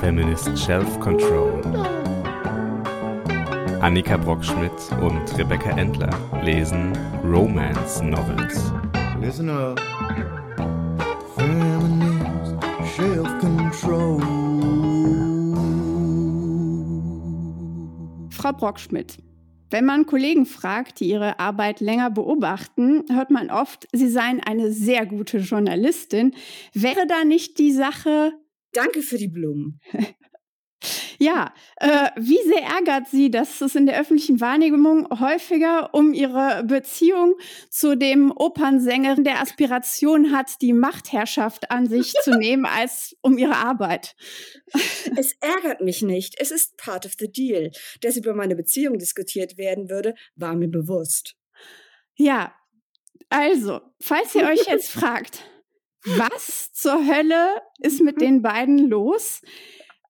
Feminist Shelf Control. Annika Brockschmidt und Rebecca Endler lesen Romance Novels. Listen up, feminist self-control. Frau Brockschmidt. Wenn man Kollegen fragt, die ihre Arbeit länger beobachten, hört man oft, sie seien eine sehr gute Journalistin. Wäre da nicht die Sache. Danke für die Blumen. Ja, äh, wie sehr ärgert Sie, dass es in der öffentlichen Wahrnehmung häufiger um Ihre Beziehung zu dem Opernsänger der Aspiration hat, die Machtherrschaft an sich zu nehmen, als um Ihre Arbeit? Es ärgert mich nicht. Es ist part of the deal. Dass über meine Beziehung diskutiert werden würde, war mir bewusst. Ja, also, falls ihr euch jetzt fragt, was zur Hölle ist mit den beiden los?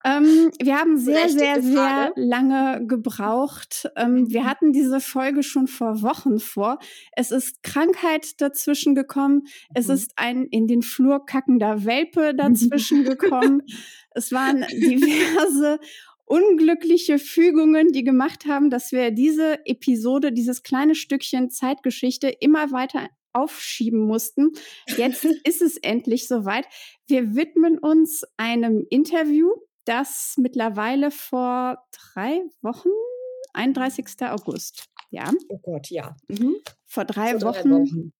Ähm, wir haben sehr, sehr, sehr lange gebraucht. Ähm, wir hatten diese Folge schon vor Wochen vor. Es ist Krankheit dazwischen gekommen. Es mhm. ist ein in den Flur kackender Welpe dazwischen gekommen. es waren diverse unglückliche Fügungen, die gemacht haben, dass wir diese Episode, dieses kleine Stückchen Zeitgeschichte immer weiter aufschieben mussten. Jetzt ist es endlich soweit. Wir widmen uns einem Interview, das mittlerweile vor drei Wochen, 31. August, ja. Oh Gott, ja. Mhm. Vor, drei, vor Wochen drei Wochen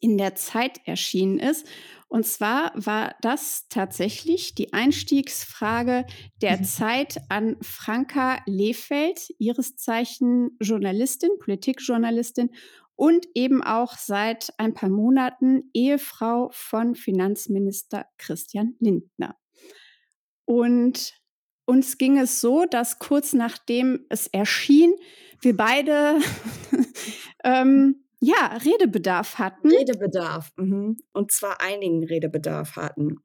in der Zeit erschienen ist. Und zwar war das tatsächlich die Einstiegsfrage der mhm. Zeit an Franka Lehfeld, ihres Zeichen Journalistin, Politikjournalistin und eben auch seit ein paar Monaten Ehefrau von Finanzminister Christian Lindner. Und uns ging es so, dass kurz nachdem es erschien, wir beide ähm, ja Redebedarf hatten. Redebedarf, mhm. und zwar einigen Redebedarf hatten.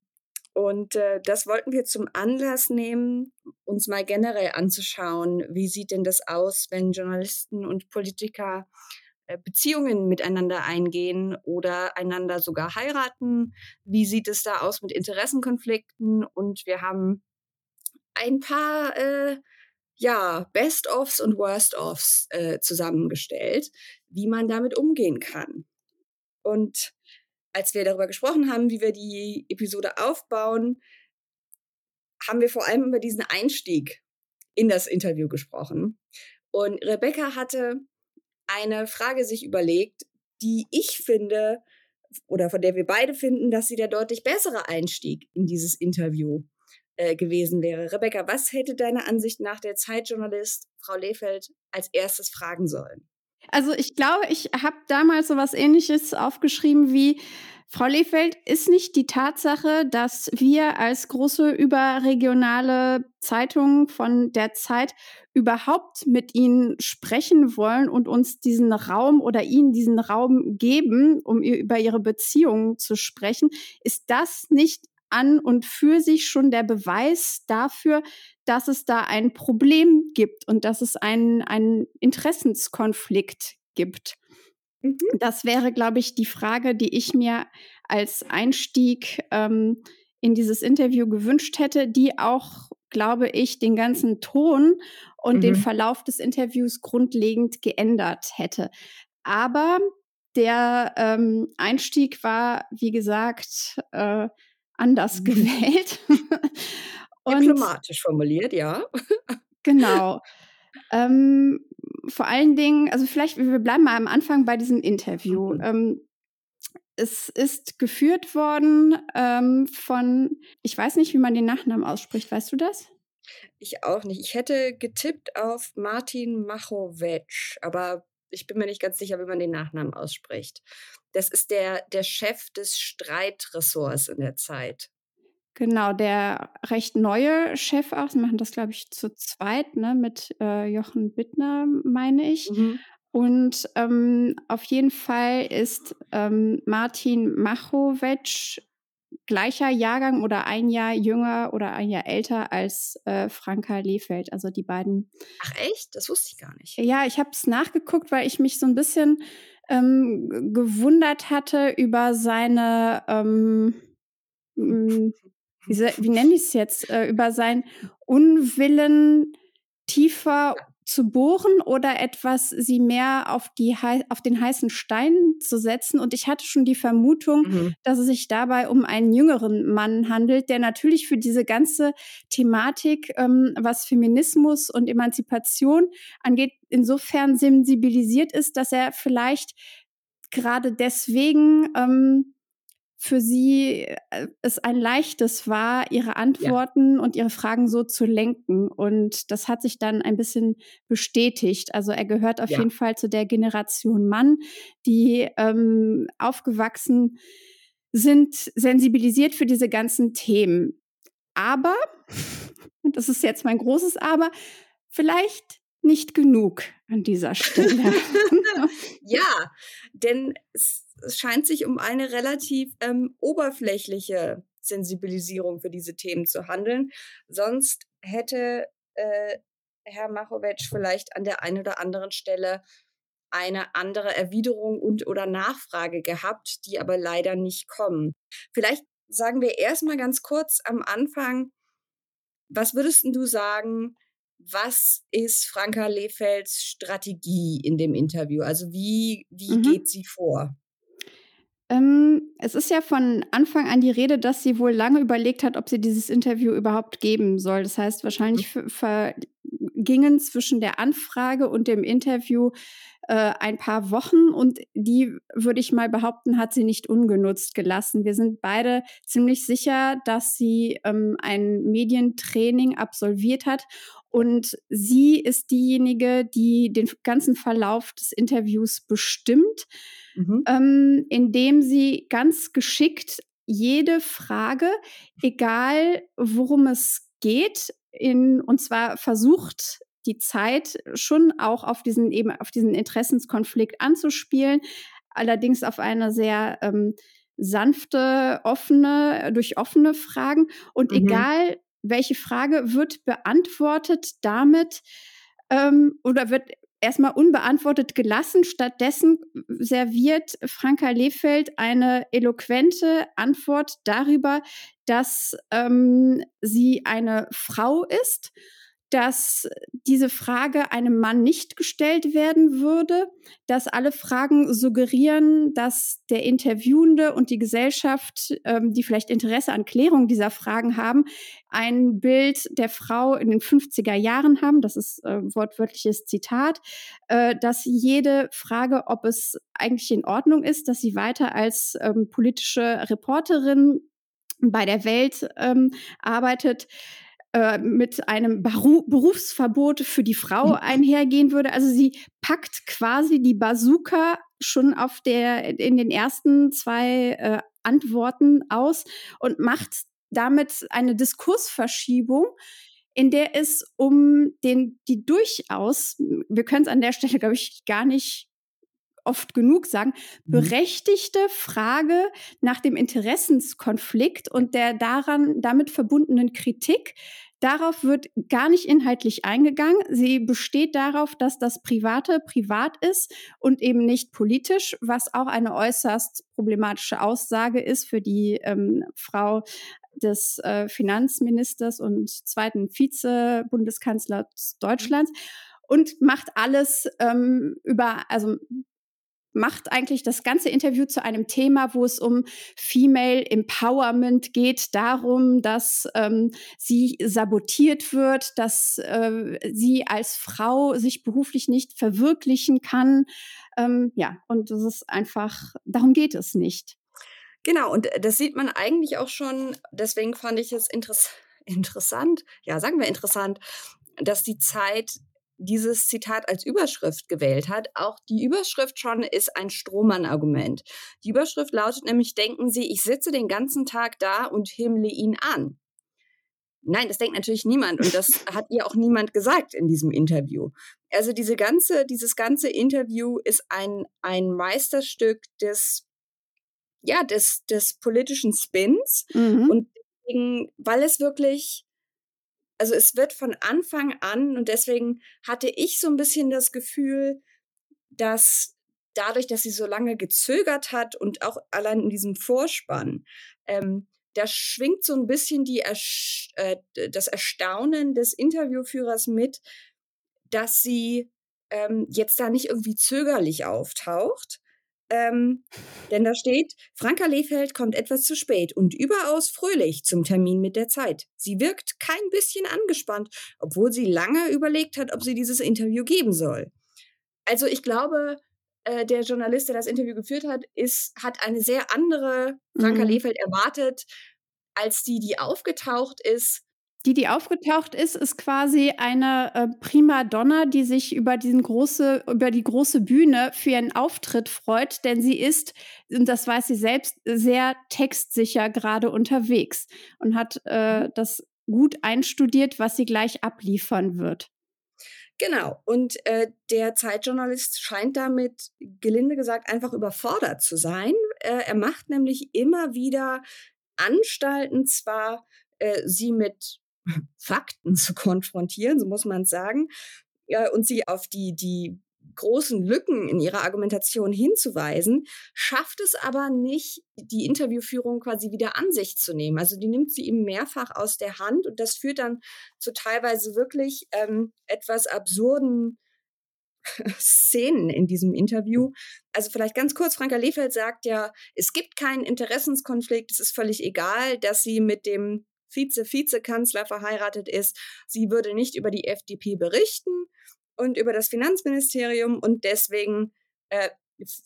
Und äh, das wollten wir zum Anlass nehmen, uns mal generell anzuschauen, wie sieht denn das aus, wenn Journalisten und Politiker Beziehungen miteinander eingehen oder einander sogar heiraten. Wie sieht es da aus mit Interessenkonflikten? Und wir haben ein paar äh, ja, Best-ofs und Worst-ofs äh, zusammengestellt, wie man damit umgehen kann. Und als wir darüber gesprochen haben, wie wir die Episode aufbauen, haben wir vor allem über diesen Einstieg in das Interview gesprochen. Und Rebecca hatte eine Frage sich überlegt, die ich finde oder von der wir beide finden, dass sie der deutlich bessere Einstieg in dieses Interview äh, gewesen wäre. Rebecca, was hätte deiner Ansicht nach der Zeitjournalist Frau Lehfeld als erstes fragen sollen? Also ich glaube, ich habe damals so was ähnliches aufgeschrieben wie Frau Lehfeld, ist nicht die Tatsache, dass wir als große überregionale Zeitung von der Zeit überhaupt mit Ihnen sprechen wollen und uns diesen Raum oder Ihnen diesen Raum geben, um über Ihre Beziehungen zu sprechen, ist das nicht an und für sich schon der Beweis dafür, dass es da ein Problem gibt und dass es einen, einen Interessenskonflikt gibt. Mhm. Das wäre, glaube ich, die Frage, die ich mir als Einstieg ähm, in dieses Interview gewünscht hätte, die auch, glaube ich, den ganzen Ton und mhm. den Verlauf des Interviews grundlegend geändert hätte. Aber der ähm, Einstieg war, wie gesagt, äh, anders mhm. gewählt. Und, Diplomatisch formuliert, ja. genau. Ähm, vor allen Dingen, also vielleicht, wir bleiben mal am Anfang bei diesem Interview. Mhm. Ähm, es ist geführt worden ähm, von, ich weiß nicht, wie man den Nachnamen ausspricht, weißt du das? Ich auch nicht. Ich hätte getippt auf Martin Machowetsch, aber ich bin mir nicht ganz sicher, wie man den Nachnamen ausspricht. Das ist der, der Chef des Streitressorts in der Zeit. Genau, der recht neue Chef auch. Sie machen das, glaube ich, zu zweit, ne, mit äh, Jochen Bittner, meine ich. Mhm. Und ähm, auf jeden Fall ist ähm, Martin Machowetsch gleicher Jahrgang oder ein Jahr jünger oder ein Jahr älter als äh, Franka Lehfeld. Also die beiden. Ach echt? Das wusste ich gar nicht. Ja, ich habe es nachgeguckt, weil ich mich so ein bisschen ähm, gewundert hatte über seine, ähm, wie, wie nenne ich es jetzt, äh, über sein Unwillen tiefer zu bohren oder etwas sie mehr auf, die, auf den heißen Stein zu setzen. Und ich hatte schon die Vermutung, mhm. dass es sich dabei um einen jüngeren Mann handelt, der natürlich für diese ganze Thematik, ähm, was Feminismus und Emanzipation angeht, insofern sensibilisiert ist, dass er vielleicht gerade deswegen ähm, für sie äh, es ein leichtes war, ihre Antworten ja. und ihre Fragen so zu lenken. Und das hat sich dann ein bisschen bestätigt. Also er gehört auf ja. jeden Fall zu der Generation Mann, die ähm, aufgewachsen sind, sensibilisiert für diese ganzen Themen. Aber, und das ist jetzt mein großes Aber, vielleicht nicht genug an dieser Stelle. ja, denn es scheint sich um eine relativ ähm, oberflächliche Sensibilisierung für diese Themen zu handeln. Sonst hätte äh, Herr Machowetsch vielleicht an der einen oder anderen Stelle eine andere Erwiderung und oder Nachfrage gehabt, die aber leider nicht kommen. Vielleicht sagen wir erstmal ganz kurz am Anfang, was würdest du sagen, was ist Franka Lefelds Strategie in dem Interview? Also wie, wie mhm. geht sie vor? Ähm, es ist ja von Anfang an die Rede, dass sie wohl lange überlegt hat, ob sie dieses Interview überhaupt geben soll. Das heißt, wahrscheinlich mhm. Vergingen zwischen der Anfrage und dem Interview äh, ein paar Wochen und die, würde ich mal behaupten, hat sie nicht ungenutzt gelassen. Wir sind beide ziemlich sicher, dass sie ähm, ein Medientraining absolviert hat und sie ist diejenige, die den ganzen Verlauf des Interviews bestimmt mhm. ähm, indem sie ganz geschickt jede Frage, egal worum es geht, in, und zwar versucht, die Zeit schon auch auf diesen eben auf diesen Interessenskonflikt anzuspielen, allerdings auf eine sehr ähm, sanfte, offene, durch offene Fragen. Und mhm. egal welche Frage wird beantwortet damit ähm, oder wird erstmal unbeantwortet gelassen. Stattdessen serviert Franka Lehfeld eine eloquente Antwort darüber, dass ähm, sie eine Frau ist dass diese Frage einem Mann nicht gestellt werden würde, dass alle Fragen suggerieren, dass der Interviewende und die Gesellschaft, ähm, die vielleicht Interesse an Klärung dieser Fragen haben, ein Bild der Frau in den 50er Jahren haben, das ist äh, wortwörtliches Zitat, äh, dass jede Frage, ob es eigentlich in Ordnung ist, dass sie weiter als ähm, politische Reporterin bei der Welt ähm, arbeitet, äh, mit einem Beru Berufsverbot für die Frau mhm. einhergehen würde. Also sie packt quasi die Bazooka schon auf der in den ersten zwei äh, Antworten aus und macht damit eine Diskursverschiebung, in der es um den die durchaus, wir können es an der Stelle glaube ich gar nicht oft genug sagen, mhm. berechtigte Frage nach dem Interessenskonflikt und der daran damit verbundenen Kritik. Darauf wird gar nicht inhaltlich eingegangen. Sie besteht darauf, dass das Private privat ist und eben nicht politisch, was auch eine äußerst problematische Aussage ist für die ähm, Frau des äh, Finanzministers und zweiten Vize-Bundeskanzlers Deutschlands und macht alles ähm, über, also macht eigentlich das ganze Interview zu einem Thema, wo es um Female Empowerment geht, darum, dass ähm, sie sabotiert wird, dass äh, sie als Frau sich beruflich nicht verwirklichen kann. Ähm, ja, und das ist einfach, darum geht es nicht. Genau, und das sieht man eigentlich auch schon, deswegen fand ich es interess interessant, ja, sagen wir interessant, dass die Zeit dieses Zitat als Überschrift gewählt hat. Auch die Überschrift schon ist ein Strohmann-Argument. Die Überschrift lautet nämlich, denken Sie, ich sitze den ganzen Tag da und himmle ihn an. Nein, das denkt natürlich niemand und das hat ihr auch niemand gesagt in diesem Interview. Also diese ganze, dieses ganze Interview ist ein, ein Meisterstück des ja, des, des politischen Spins. Mhm. Und deswegen, weil es wirklich, also es wird von Anfang an, und deswegen hatte ich so ein bisschen das Gefühl, dass dadurch, dass sie so lange gezögert hat und auch allein in diesem Vorspann, ähm, da schwingt so ein bisschen die Ersch äh, das Erstaunen des Interviewführers mit, dass sie ähm, jetzt da nicht irgendwie zögerlich auftaucht. Ähm, denn da steht, Franka Lehfeld kommt etwas zu spät und überaus fröhlich zum Termin mit der Zeit. Sie wirkt kein bisschen angespannt, obwohl sie lange überlegt hat, ob sie dieses Interview geben soll. Also ich glaube, äh, der Journalist, der das Interview geführt hat, ist, hat eine sehr andere Franka Mhm. Lehfeld erwartet, als die, die aufgetaucht ist. Die, die aufgetaucht ist, ist quasi eine äh, Primadonna, die sich über, diesen große, über die große Bühne für ihren Auftritt freut, denn sie ist, und das weiß sie selbst, sehr textsicher gerade unterwegs und hat äh, das gut einstudiert, was sie gleich abliefern wird. Genau. Und äh, der Zeitjournalist scheint damit, gelinde gesagt, einfach überfordert zu sein. Äh, er macht nämlich immer wieder Anstalten, zwar äh, sie mit Fakten zu konfrontieren, so muss man sagen, ja, und sie auf die, die großen Lücken in ihrer Argumentation hinzuweisen, schafft es aber nicht, die Interviewführung quasi wieder an sich zu nehmen. Also die nimmt sie ihm mehrfach aus der Hand und das führt dann zu teilweise wirklich ähm, etwas absurden Szenen in diesem Interview. Also vielleicht ganz kurz, Franka Lehfeld sagt ja, es gibt keinen Interessenskonflikt, es ist völlig egal, dass sie mit dem Vize-Vizekanzler verheiratet ist. Sie würde nicht über die FDP berichten und über das Finanzministerium und deswegen äh,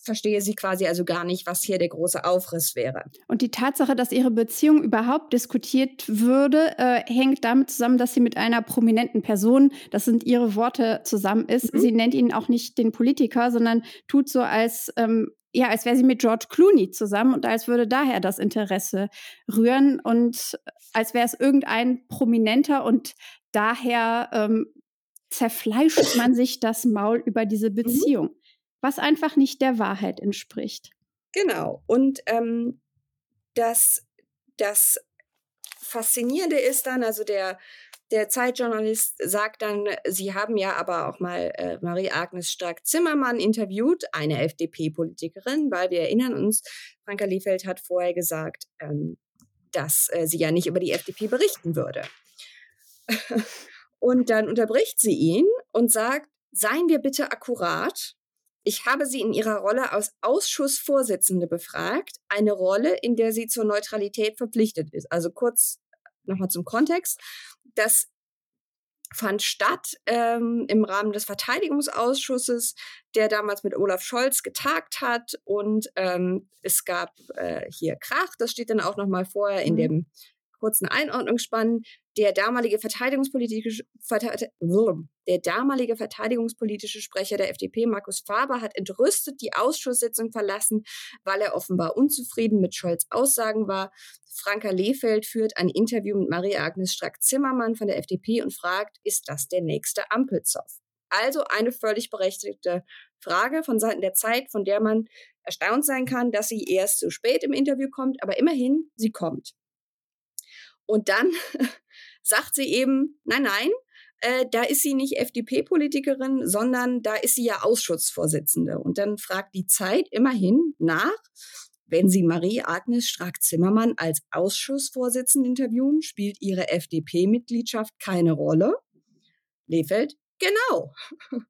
verstehe sie quasi also gar nicht, was hier der große Aufriss wäre. Und die Tatsache, dass ihre Beziehung überhaupt diskutiert würde, äh, hängt damit zusammen, dass sie mit einer prominenten Person, das sind ihre Worte, zusammen ist. Mhm. Sie nennt ihn auch nicht den Politiker, sondern tut so, als, ähm, ja, als wäre sie mit George Clooney zusammen und als würde daher das Interesse rühren und als wäre es irgendein Prominenter und daher ähm, zerfleischt man sich das Maul über diese Beziehung, was einfach nicht der Wahrheit entspricht. Genau. Und ähm, das, das Faszinierende ist dann, also der, der Zeitjournalist sagt dann, Sie haben ja aber auch mal äh, Marie-Agnes Stark-Zimmermann interviewt, eine FDP-Politikerin, weil wir erinnern uns, Franka Liefeld hat vorher gesagt, ähm, dass äh, sie ja nicht über die FDP berichten würde. und dann unterbricht sie ihn und sagt, seien wir bitte akkurat. Ich habe Sie in Ihrer Rolle als Ausschussvorsitzende befragt, eine Rolle, in der sie zur Neutralität verpflichtet ist. Also kurz nochmal zum Kontext. Das fand statt ähm, im Rahmen des Verteidigungsausschusses, der damals mit Olaf Scholz getagt hat. Und ähm, es gab äh, hier Krach, das steht dann auch nochmal vorher in Mhm. dem kurzen Einordnungsspann. Der damalige verteidigungspolitische, Verte- der damalige verteidigungspolitische Sprecher der FDP, Markus Faber, hat entrüstet die Ausschusssitzung verlassen, weil er offenbar unzufrieden mit Scholz Aussagen war. Franka Lehfeld führt ein Interview mit Marie-Agnes Strack-Zimmermann von der FDP und fragt, ist das der nächste Ampelzoff? Also eine völlig berechtigte Frage von Seiten der Zeit, von der man erstaunt sein kann, dass sie erst so spät im Interview kommt, aber immerhin, sie kommt. Und dann sagt sie eben, nein, nein, äh, da ist sie nicht FDP-Politikerin, sondern da ist sie ja Ausschussvorsitzende. Und dann fragt die Zeit immerhin nach, wenn Sie Marie-Agnes Strack-Zimmermann als Ausschussvorsitzende interviewen, spielt ihre FDP-Mitgliedschaft keine Rolle. Lehfeld, genau.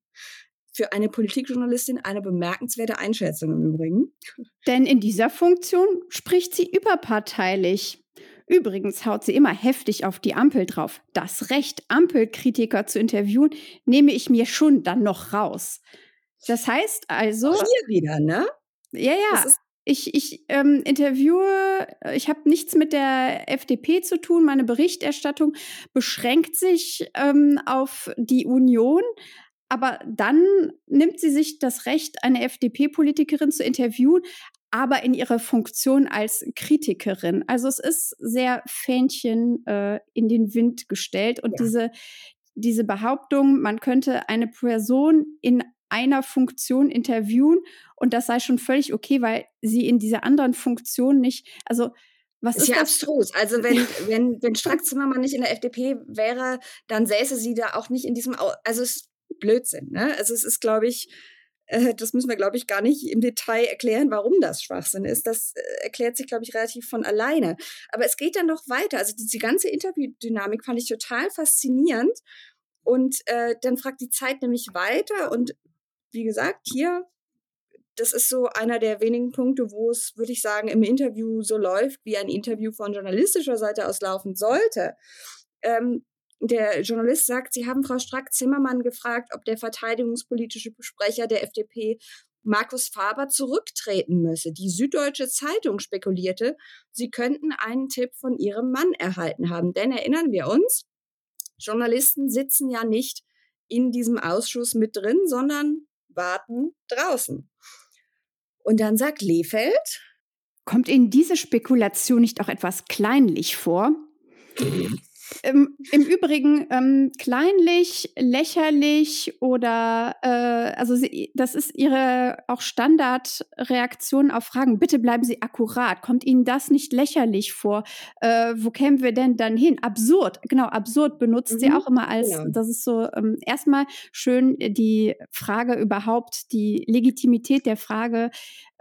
Für eine Politikjournalistin eine bemerkenswerte Einschätzung im Übrigen. Denn in dieser Funktion spricht sie überparteilich. Übrigens haut sie immer heftig auf die Ampel drauf. Das Recht, Ampelkritiker zu interviewen, nehme ich mir schon dann noch raus. Das heißt also, Auch hier wieder, ne? ja, ja, ich, ich ähm, interviewe, ich habe nichts mit der FDP zu tun. Meine Berichterstattung beschränkt sich ähm, auf die Union. Aber dann nimmt sie sich das Recht, eine FDP-Politikerin zu interviewen, aber in ihrer Funktion als Kritikerin. Also es ist sehr Fähnchen äh, in den Wind gestellt. Und Ja. diese, diese Behauptung, man könnte eine Person in einer Funktion interviewen und das sei schon völlig okay, weil sie in dieser anderen Funktion nicht, also was ist, ist ja das? abstrus. Also wenn, wenn, wenn Strack-Zimmermann nicht in der FDP wäre, dann säße sie da auch nicht in diesem, Au also es ist Blödsinn. Ne? Also es ist, glaube ich, das müssen wir, glaube ich, gar nicht im Detail erklären, warum das Schwachsinn ist. Das äh, erklärt sich, glaube ich, relativ von alleine. Aber es geht dann noch weiter. Also diese ganze Interviewdynamik fand ich total faszinierend. Und äh, dann fragt die Zeit nämlich weiter. Und wie gesagt, hier, das ist so einer der wenigen Punkte, wo es, würde ich sagen, im Interview so läuft, wie ein Interview von journalistischer Seite aus laufen sollte. Ähm, der Journalist sagt, Sie haben Frau Strack-Zimmermann gefragt, ob der verteidigungspolitische Sprecher der FDP Markus Faber zurücktreten müsse. Die Süddeutsche Zeitung spekulierte, sie könnten einen Tipp von ihrem Mann erhalten haben. Denn erinnern wir uns, Journalisten sitzen ja nicht in diesem Ausschuss mit drin, sondern warten draußen. Und dann sagt Lefeld, Kommt Ihnen diese Spekulation nicht auch etwas kleinlich vor? Ähm, Im Übrigen ähm, kleinlich, lächerlich oder äh, also sie, das ist ihre auch Standardreaktion auf Fragen. Bitte bleiben Sie akkurat. Kommt Ihnen das nicht lächerlich vor? Äh, wo kämen wir denn dann hin? Absurd, genau, absurd benutzt mhm, sie auch immer als, genau. das ist so ähm, erstmal schön die Frage überhaupt, die Legitimität der Frage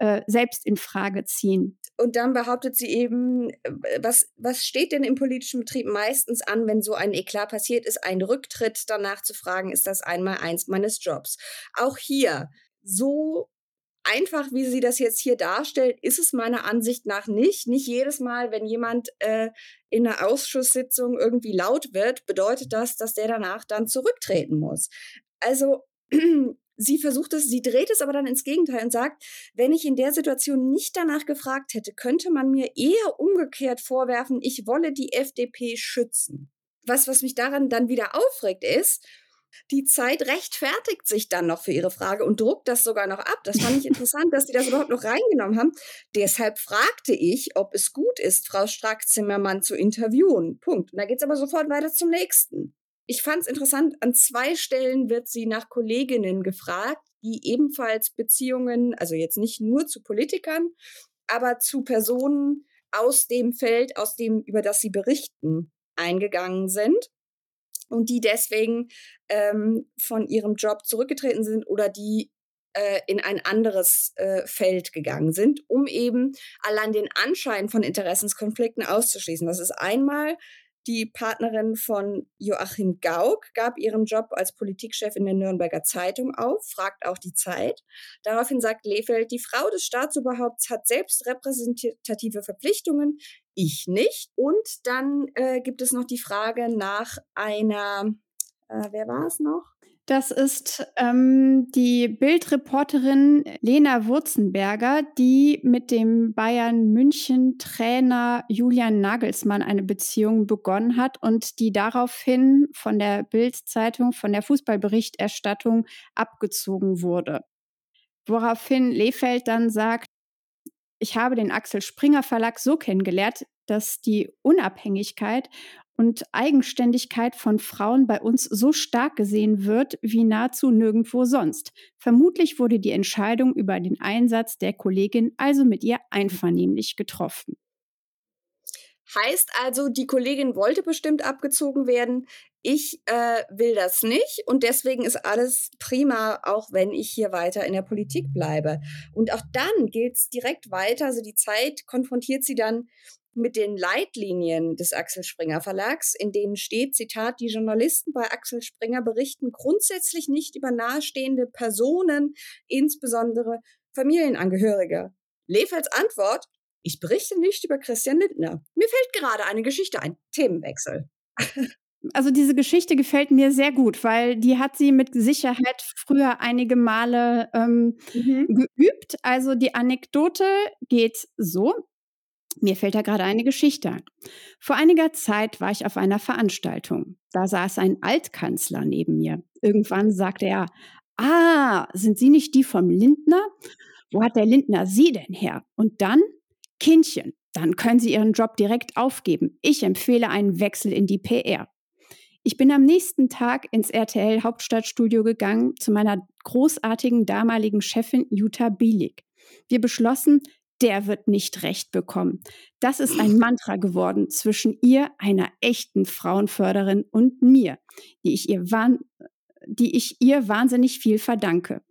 äh, selbst in Frage ziehen. Und dann behauptet sie eben, äh, was, was steht denn im politischen Betrieb meistens an, wenn so ein Eklat passiert ist, ein Rücktritt danach zu fragen, ist das einmal eins meines Jobs. Auch hier, so einfach, wie sie das jetzt hier darstellt, ist es meiner Ansicht nach nicht. Nicht jedes Mal, wenn jemand äh, in einer Ausschusssitzung irgendwie laut wird, bedeutet das, dass der danach dann zurücktreten muss. Also sie versucht es, sie dreht es aber dann ins Gegenteil und sagt, wenn ich in der Situation nicht danach gefragt hätte, könnte man mir eher umgekehrt vorwerfen, ich wolle die FDP schützen. Was, was mich daran dann wieder aufregt, ist, die Zeit rechtfertigt sich dann noch für ihre Frage und druckt das sogar noch ab. Das fand ich interessant, dass sie das überhaupt noch reingenommen haben. Deshalb fragte ich, ob es gut ist, Frau Strack-Zimmermann zu interviewen. Punkt. Und da geht es aber sofort weiter zum nächsten. Ich fand es interessant, an zwei Stellen wird sie nach Kolleginnen gefragt, die ebenfalls Beziehungen, also jetzt nicht nur zu Politikern, aber zu Personen aus dem Feld, aus dem, über das sie berichten, eingegangen sind und die deswegen ähm, von ihrem Job zurückgetreten sind oder die äh, in ein anderes äh, Feld gegangen sind, um eben allein den Anschein von Interessenskonflikten auszuschließen. Das ist einmal die Partnerin von Joachim Gauck gab ihren Job als Politikchef in der Nürnberger Zeitung auf, fragt auch die Zeit. Daraufhin sagt Lefeld, die Frau des Staatsoberhaupts hat selbst repräsentative Verpflichtungen, ich nicht. Und dann äh, gibt es noch die Frage nach einer, äh, wer war es noch? Das ist ähm, die Bildreporterin Lena Wurzenberger, die mit dem Bayern München Trainer Julian Nagelsmann eine Beziehung begonnen hat und die daraufhin von der Bildzeitung, von der Fußballberichterstattung abgezogen wurde. Woraufhin Lefeld dann sagt, ich habe den Axel Springer Verlag so kennengelernt, dass die Unabhängigkeit und Eigenständigkeit von Frauen bei uns so stark gesehen wird wie nahezu nirgendwo sonst. Vermutlich wurde die Entscheidung über den Einsatz der Kollegin also mit ihr einvernehmlich getroffen. Heißt also, die Kollegin wollte bestimmt abgezogen werden. Ich äh, will das nicht und deswegen ist alles prima, auch wenn ich hier weiter in der Politik bleibe. Und auch dann gilt es direkt weiter. Also die Zeit konfrontiert sie dann mit den Leitlinien des Axel Springer Verlags, in denen steht, Zitat, die Journalisten bei Axel Springer berichten grundsätzlich nicht über nahestehende Personen, insbesondere Familienangehörige. Lefelds Antwort, ich berichte nicht über Christian Lindner. Mir fällt gerade eine Geschichte ein. Themenwechsel. Also diese Geschichte gefällt mir sehr gut, weil die hat sie mit Sicherheit früher einige Male ähm, mhm. geübt. Also die Anekdote geht so. Mir fällt da gerade eine Geschichte ein. Vor einiger Zeit war ich auf einer Veranstaltung. Da saß ein Altkanzler neben mir. Irgendwann sagte er, Ah, sind Sie nicht die vom Lindner? Wo hat der Lindner Sie denn her? Und dann, Kindchen, dann können Sie Ihren Job direkt aufgeben. Ich empfehle einen Wechsel in die PR. Ich bin am nächsten Tag ins RTL Hauptstadtstudio gegangen zu meiner großartigen damaligen Chefin Jutta Bielik. Wir beschlossen, der wird nicht recht bekommen. Das ist ein Mantra geworden zwischen ihr, einer echten Frauenförderin, und mir, die ich ihr die ich ihr wahnsinnig viel verdanke.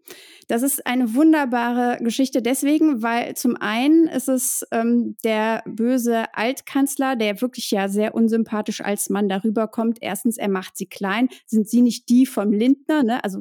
Das ist eine wunderbare Geschichte deswegen, weil zum einen ist es ähm, der böse Altkanzler, der wirklich ja sehr unsympathisch als Mann darüber kommt. Erstens, er macht sie klein. Sind sie nicht die vom Lindner, ne? also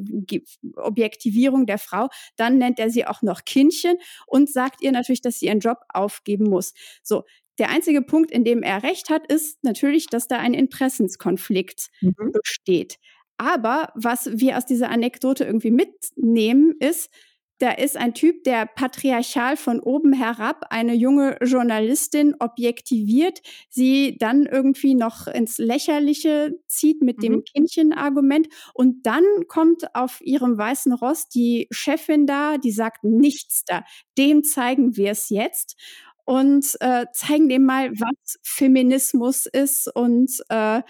Objektivierung der Frau. Dann nennt er sie auch noch Kindchen und sagt ihr natürlich, dass sie ihren Job aufgeben muss. So, der einzige Punkt, in dem er recht hat, ist natürlich, dass da ein Interessenskonflikt mhm. besteht. Aber was wir aus dieser Anekdote irgendwie mitnehmen, ist, da ist ein Typ, der patriarchal von oben herab eine junge Journalistin objektiviert, sie dann irgendwie noch ins Lächerliche zieht mit mhm. dem Kindchenargument. Und dann kommt auf ihrem weißen Ross die Chefin da, die sagt nichts da. Dem zeigen wir es jetzt und äh, zeigen dem mal, was Feminismus ist und äh,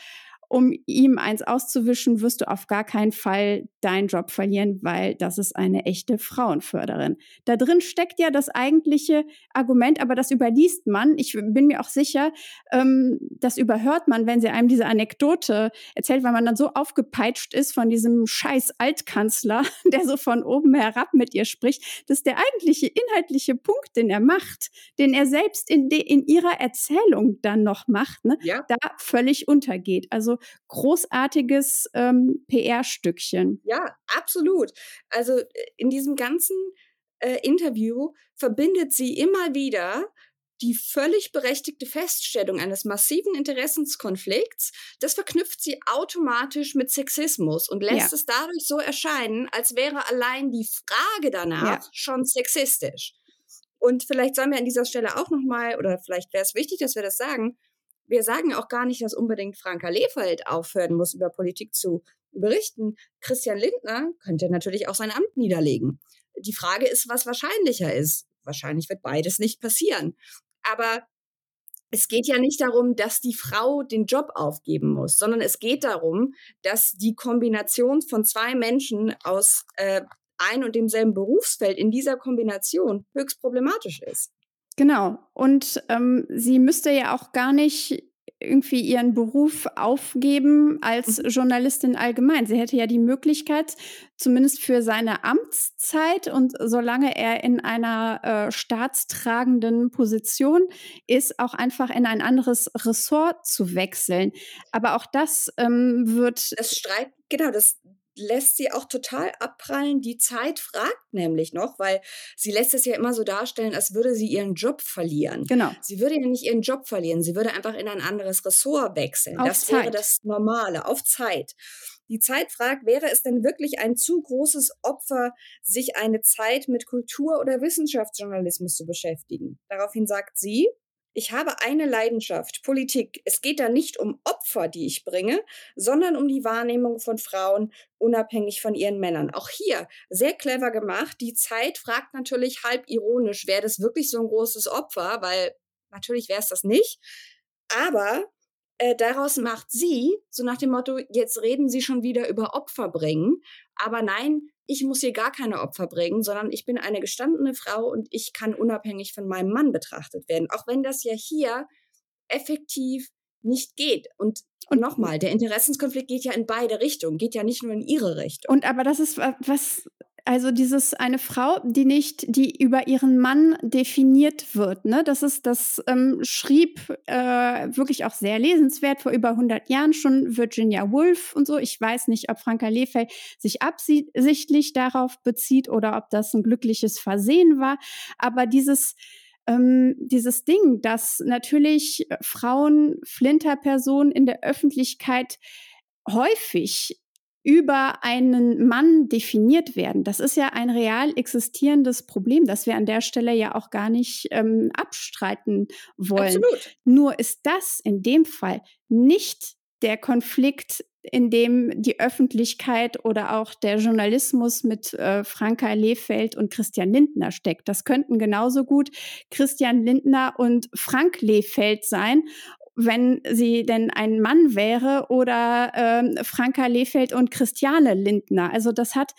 um ihm eins auszuwischen, wirst du auf gar keinen Fall deinen Job verlieren, weil das ist eine echte Frauenförderin. Da drin steckt ja das eigentliche Argument, aber das überliest man. Ich bin mir auch sicher, ähm, das überhört man, wenn sie einem diese Anekdote erzählt, weil man dann so aufgepeitscht ist von diesem scheiß Altkanzler, der so von oben herab mit ihr spricht, dass der eigentliche inhaltliche Punkt, den er macht, den er selbst in, in ihrer Erzählung dann noch macht, ne, ja. da völlig untergeht. Also großartiges ähm, PR-Stückchen. Ja, absolut. Also äh, in diesem ganzen äh, Interview verbindet sie immer wieder die völlig berechtigte Feststellung eines massiven Interessenskonflikts, das verknüpft sie automatisch mit Sexismus und lässt ja. es dadurch so erscheinen, als wäre allein die Frage danach ja. schon sexistisch. Und vielleicht sollen wir an dieser Stelle auch nochmal, oder vielleicht wäre es wichtig, dass wir das sagen, wir sagen auch gar nicht, dass unbedingt Franka Lehfeld aufhören muss, über Politik zu berichten. Christian Lindner könnte natürlich auch sein Amt niederlegen. Die Frage ist, was wahrscheinlicher ist. Wahrscheinlich wird beides nicht passieren. Aber es geht ja nicht darum, dass die Frau den Job aufgeben muss, sondern es geht darum, dass die Kombination von zwei Menschen aus äh, ein und demselben Berufsfeld in dieser Kombination höchst problematisch ist. Genau. Und ähm, sie müsste ja auch gar nicht irgendwie ihren Beruf aufgeben als mhm. Journalistin allgemein. Sie hätte ja die Möglichkeit, zumindest für seine Amtszeit und solange er in einer äh, staatstragenden Position ist, auch einfach in ein anderes Ressort zu wechseln. Aber auch das ähm, wird. Es streikt, genau, das, lässt sie auch total abprallen. Die Zeit fragt nämlich noch, weil sie lässt es ja immer so darstellen, als würde sie ihren Job verlieren. Genau. Sie würde ja nicht ihren Job verlieren, sie würde einfach in ein anderes Ressort wechseln. Auf das Zeit. wäre das Normale, auf Zeit. Die Zeit fragt, wäre es denn wirklich ein zu großes Opfer, sich eine Zeit mit Kultur- oder Wissenschaftsjournalismus zu beschäftigen? Daraufhin sagt sie, ich habe eine Leidenschaft, Politik. Es geht da nicht um Opfer, die ich bringe, sondern um die Wahrnehmung von Frauen, unabhängig von ihren Männern. Auch hier sehr clever gemacht. Die Zeit fragt natürlich halb ironisch, wäre das wirklich so ein großes Opfer? Weil natürlich wäre es das nicht. Aber äh, daraus macht sie, so nach dem Motto, jetzt reden sie schon wieder über Opfer bringen. Aber nein, ich muss hier gar keine Opfer bringen, sondern ich bin eine gestandene Frau und ich kann unabhängig von meinem Mann betrachtet werden. Auch wenn das ja hier effektiv nicht geht. Und, und nochmal, der Interessenskonflikt geht ja in beide Richtungen, geht ja nicht nur in ihre Richtung. Und aber das ist was also dieses eine Frau, die nicht, die über ihren Mann definiert wird. Ne? Das ist, das ähm, schrieb äh, wirklich auch sehr lesenswert vor über 100 Jahren schon Virginia Woolf und so. Ich weiß nicht, ob Franka Lefeld sich absichtlich darauf bezieht oder ob das ein glückliches Versehen war. Aber dieses ähm, dieses Ding, dass natürlich Frauen, Flinterpersonen in der Öffentlichkeit häufig über einen Mann definiert werden. Das ist ja ein real existierendes Problem, das wir an der Stelle ja auch gar nicht ähm, abstreiten wollen. Absolut. Nur ist das in dem Fall nicht der Konflikt, in dem die Öffentlichkeit oder auch der Journalismus mit äh, Franka Lehfeld und Christian Lindner steckt. Das könnten genauso gut Christian Lindner und Frank Lehfeld sein. Wenn sie denn ein Mann wäre oder ähm, Franka Lehfeld und Christiane Lindner. Also das hat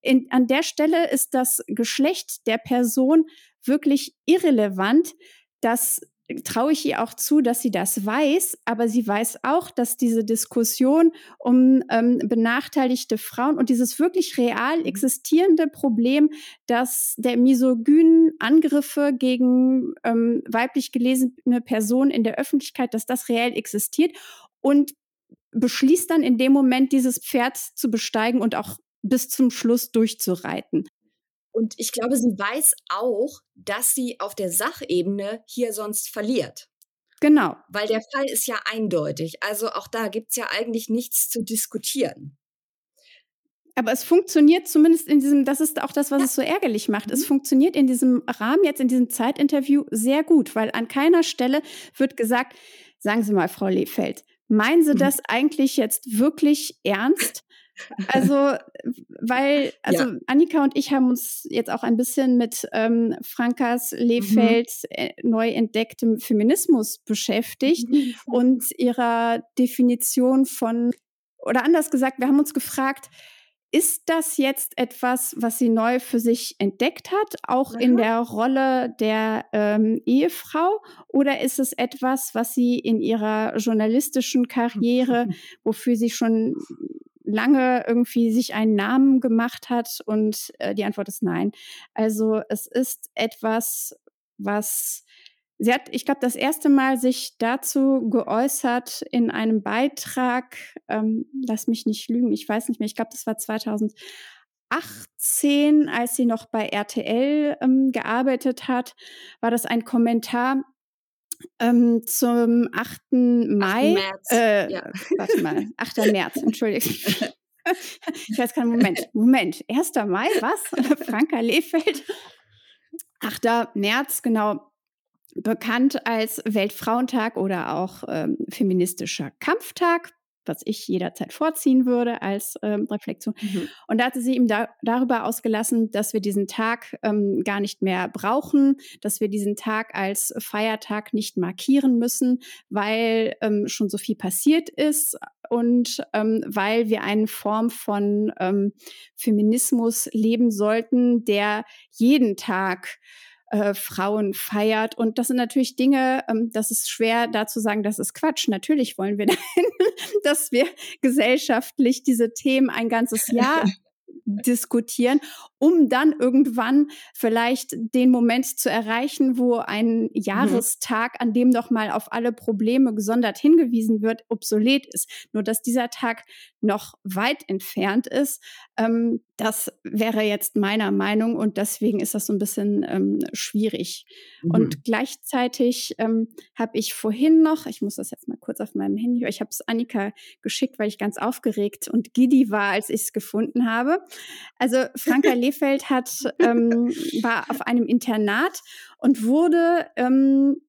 in, an der Stelle ist das Geschlecht der Person wirklich irrelevant. Das traue ich ihr auch zu, dass sie das weiß, aber sie weiß auch, dass diese Diskussion um ähm, benachteiligte Frauen und dieses wirklich real mhm. existierende Problem, dass der misogynen Angriffe gegen ähm, weiblich gelesene Personen in der Öffentlichkeit, dass das reell existiert und beschließt dann in dem Moment, dieses Pferd zu besteigen und auch bis zum Schluss durchzureiten. Und ich glaube, sie weiß auch, dass sie auf der Sachebene hier sonst verliert. Genau. Weil der Fall ist ja eindeutig. Also auch da gibt es ja eigentlich nichts zu diskutieren. Aber es funktioniert zumindest in diesem, das ist auch das, was ja. es so ärgerlich macht. Mhm. Es funktioniert in diesem Rahmen, jetzt in diesem Zeitinterview sehr gut, weil an keiner Stelle wird gesagt, sagen Sie mal, Frau Lehfeld, meinen Sie mhm. das eigentlich jetzt wirklich ernst? Also, weil, also ja. Annika und ich haben uns jetzt auch ein bisschen mit ähm, Frankas Lehfeld mhm. Äh, neu entdecktem Feminismus beschäftigt mhm. und ihrer Definition von, oder anders gesagt, wir haben uns gefragt, ist das jetzt etwas, was sie neu für sich entdeckt hat, auch mhm. in der Rolle der ähm, Ehefrau? Oder ist es etwas, was sie in ihrer journalistischen Karriere, wofür sie schon lange irgendwie sich einen Namen gemacht hat? Und äh, die Antwort ist nein. Also es ist etwas, was sie hat, ich glaube, das erste Mal sich dazu geäußert in einem Beitrag, ähm, lass mich nicht lügen, ich weiß nicht mehr, ich glaube, das war 2018, als sie noch bei RTL ähm, gearbeitet hat, war das ein Kommentar ähm, zum 8. Mai. 8. März. Äh, ja. Warte mal, 8. März, entschuldige. ich weiß keinen Moment. Moment, 1. Mai, was? Franka Lehfeld. 8. März, genau. Bekannt als Weltfrauentag oder auch ähm, feministischer Kampftag was ich jederzeit vorziehen würde als ähm, Reflexion. Mhm. Und da hatte sie ihm da, darüber ausgelassen, dass wir diesen Tag ähm, gar nicht mehr brauchen, dass wir diesen Tag als Feiertag nicht markieren müssen, weil ähm, schon so viel passiert ist und ähm, weil wir eine Form von ähm, Feminismus leben sollten, der jeden Tag äh, Frauen feiert. Und das sind natürlich Dinge, ähm, das ist schwer da zu sagen, das ist Quatsch. Natürlich wollen wir dahin, dass wir gesellschaftlich diese Themen ein ganzes Jahr diskutieren, um dann irgendwann vielleicht den Moment zu erreichen, wo ein mhm. Jahrestag, an dem doch mal auf alle Probleme gesondert hingewiesen wird, obsolet ist. Nur dass dieser Tag noch weit entfernt ist, ähm, das wäre jetzt meiner Meinung und deswegen ist das so ein bisschen ähm, schwierig. Mhm. Und gleichzeitig ähm, habe ich vorhin noch, ich muss das jetzt mal kurz auf meinem Handy, ich habe es Annika geschickt, weil ich ganz aufgeregt und giddy war, als ich es gefunden habe. Also Franka Lehfeld hat, ähm, war auf einem Internat und wurde ähm,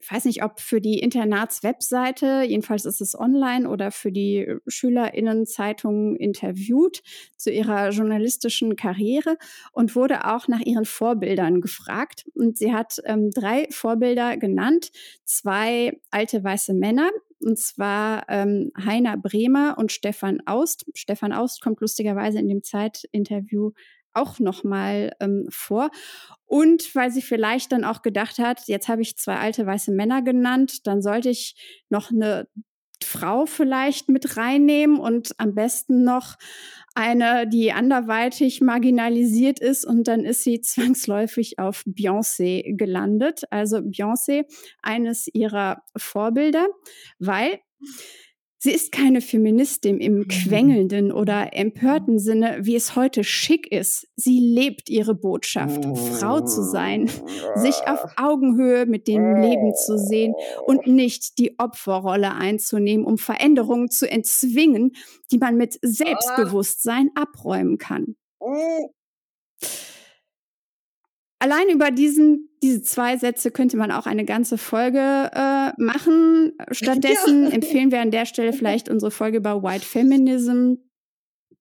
ich weiß nicht, ob für die Internatswebseite, jedenfalls ist es online oder für die Schülerinnenzeitung interviewt zu ihrer journalistischen Karriere und wurde auch nach ihren Vorbildern gefragt. Und sie hat ähm, drei Vorbilder genannt, zwei alte weiße Männer, und zwar ähm, Heiner Bremer und Stefan Aust. Stefan Aust kommt lustigerweise in dem Zeitinterview auch nochmal ähm, vor. Und weil sie vielleicht dann auch gedacht hat, jetzt habe ich zwei alte weiße Männer genannt, dann sollte ich noch eine Frau vielleicht mit reinnehmen und am besten noch eine, die anderweitig marginalisiert ist und dann ist sie zwangsläufig auf Beyoncé gelandet. Also Beyoncé, eines ihrer Vorbilder, weil Sie ist keine Feministin im mhm. quengelnden oder empörten Sinne, wie es heute schick ist. Sie lebt ihre Botschaft, Frau zu sein, sich auf Augenhöhe mit dem Leben zu sehen und nicht die Opferrolle einzunehmen, um Veränderungen zu entzwingen, die man mit Selbstbewusstsein abräumen kann. Allein über diesen, diese zwei Sätze könnte man auch eine ganze Folge äh, machen. Stattdessen ja. empfehlen wir an der Stelle vielleicht unsere Folge über White Feminism,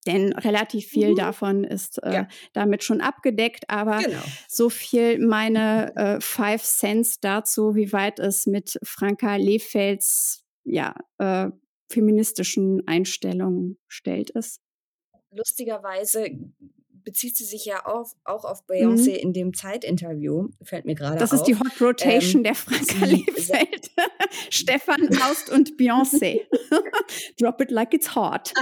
denn relativ viel Mhm. davon ist äh, Ja. damit schon abgedeckt. Aber Genau. so viel meine äh, Five Cents dazu, wie weit es mit Franka Lehfelds ja, äh, feministischen Einstellungen stellt ist. Lustigerweise bezieht sie sich ja auf, auch auf Beyoncé in dem Zeitinterview, fällt mir gerade Mhm. Das auf. ist die Hot Rotation Ähm, der Franka Lehfeld. Stefan Aust und Beyoncé. Drop it like it's hot.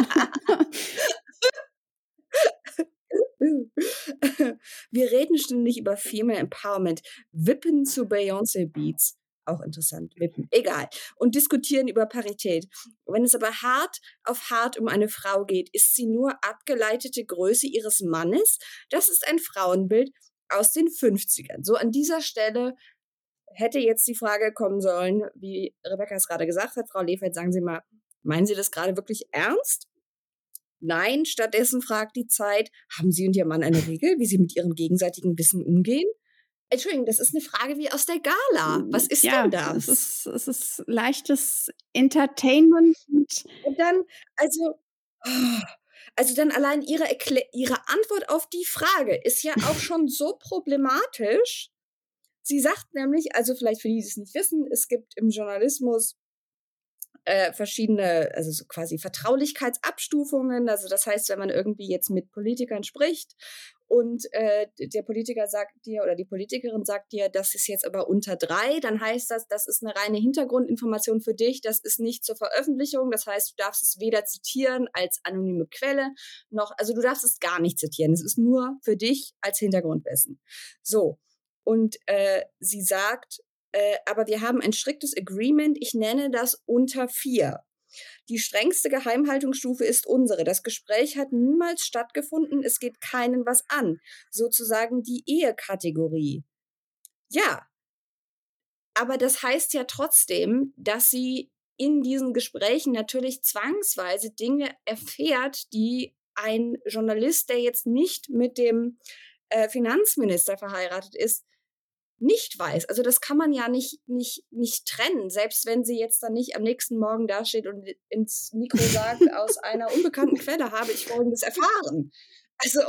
Wir reden ständig über Female Empowerment. Wippen zu Beyoncé Beats. Auch interessant. Wippen. Egal. Und diskutieren über Parität. Wenn es aber hart auf hart um eine Frau geht, ist sie nur abgeleitete Größe ihres Mannes. Das ist ein Frauenbild aus den 50ern. So an dieser Stelle hätte jetzt die Frage kommen sollen, wie Rebecca es gerade gesagt hat, Frau Lefeld, sagen Sie mal, meinen Sie das gerade wirklich ernst? Nein, stattdessen fragt die Zeit, haben Sie und Ihr Mann eine Regel, wie Sie mit Ihrem gegenseitigen Wissen umgehen? Entschuldigung, das ist eine Frage wie aus der Gala. Was ist ja, denn das? Es ist, es ist leichtes Entertainment. Und dann, also, oh, also dann allein ihre, ihre Antwort auf die Frage ist ja auch schon so problematisch. Sie sagt nämlich, also vielleicht für die, die es nicht wissen, es gibt im Journalismus äh, verschiedene, also so quasi Vertraulichkeitsabstufungen. Also das heißt, wenn man irgendwie jetzt mit Politikern spricht und äh, der Politiker sagt dir oder die Politikerin sagt dir, das ist jetzt aber unter drei, dann heißt das, das ist eine reine Hintergrundinformation für dich, das ist nicht zur Veröffentlichung. Das heißt, du darfst es weder zitieren als anonyme Quelle, noch, also du darfst es gar nicht zitieren. Es ist nur für dich als Hintergrundwissen. So. Und äh, sie sagt, äh, aber wir haben ein striktes Agreement, ich nenne das unter vier. Die strengste Geheimhaltungsstufe ist unsere. Das Gespräch hat niemals stattgefunden, es geht keinen was an. Sozusagen die Ehekategorie. Ja. Aber das heißt ja trotzdem, dass sie in diesen Gesprächen natürlich zwangsweise Dinge erfährt, die ein Journalist, der jetzt nicht mit dem äh, Finanzminister verheiratet ist, nicht weiß. Also das kann man ja nicht, nicht, nicht trennen, selbst wenn sie jetzt dann nicht am nächsten Morgen dasteht und ins Mikro sagt, aus einer unbekannten Quelle habe ich Folgendes erfahren. Also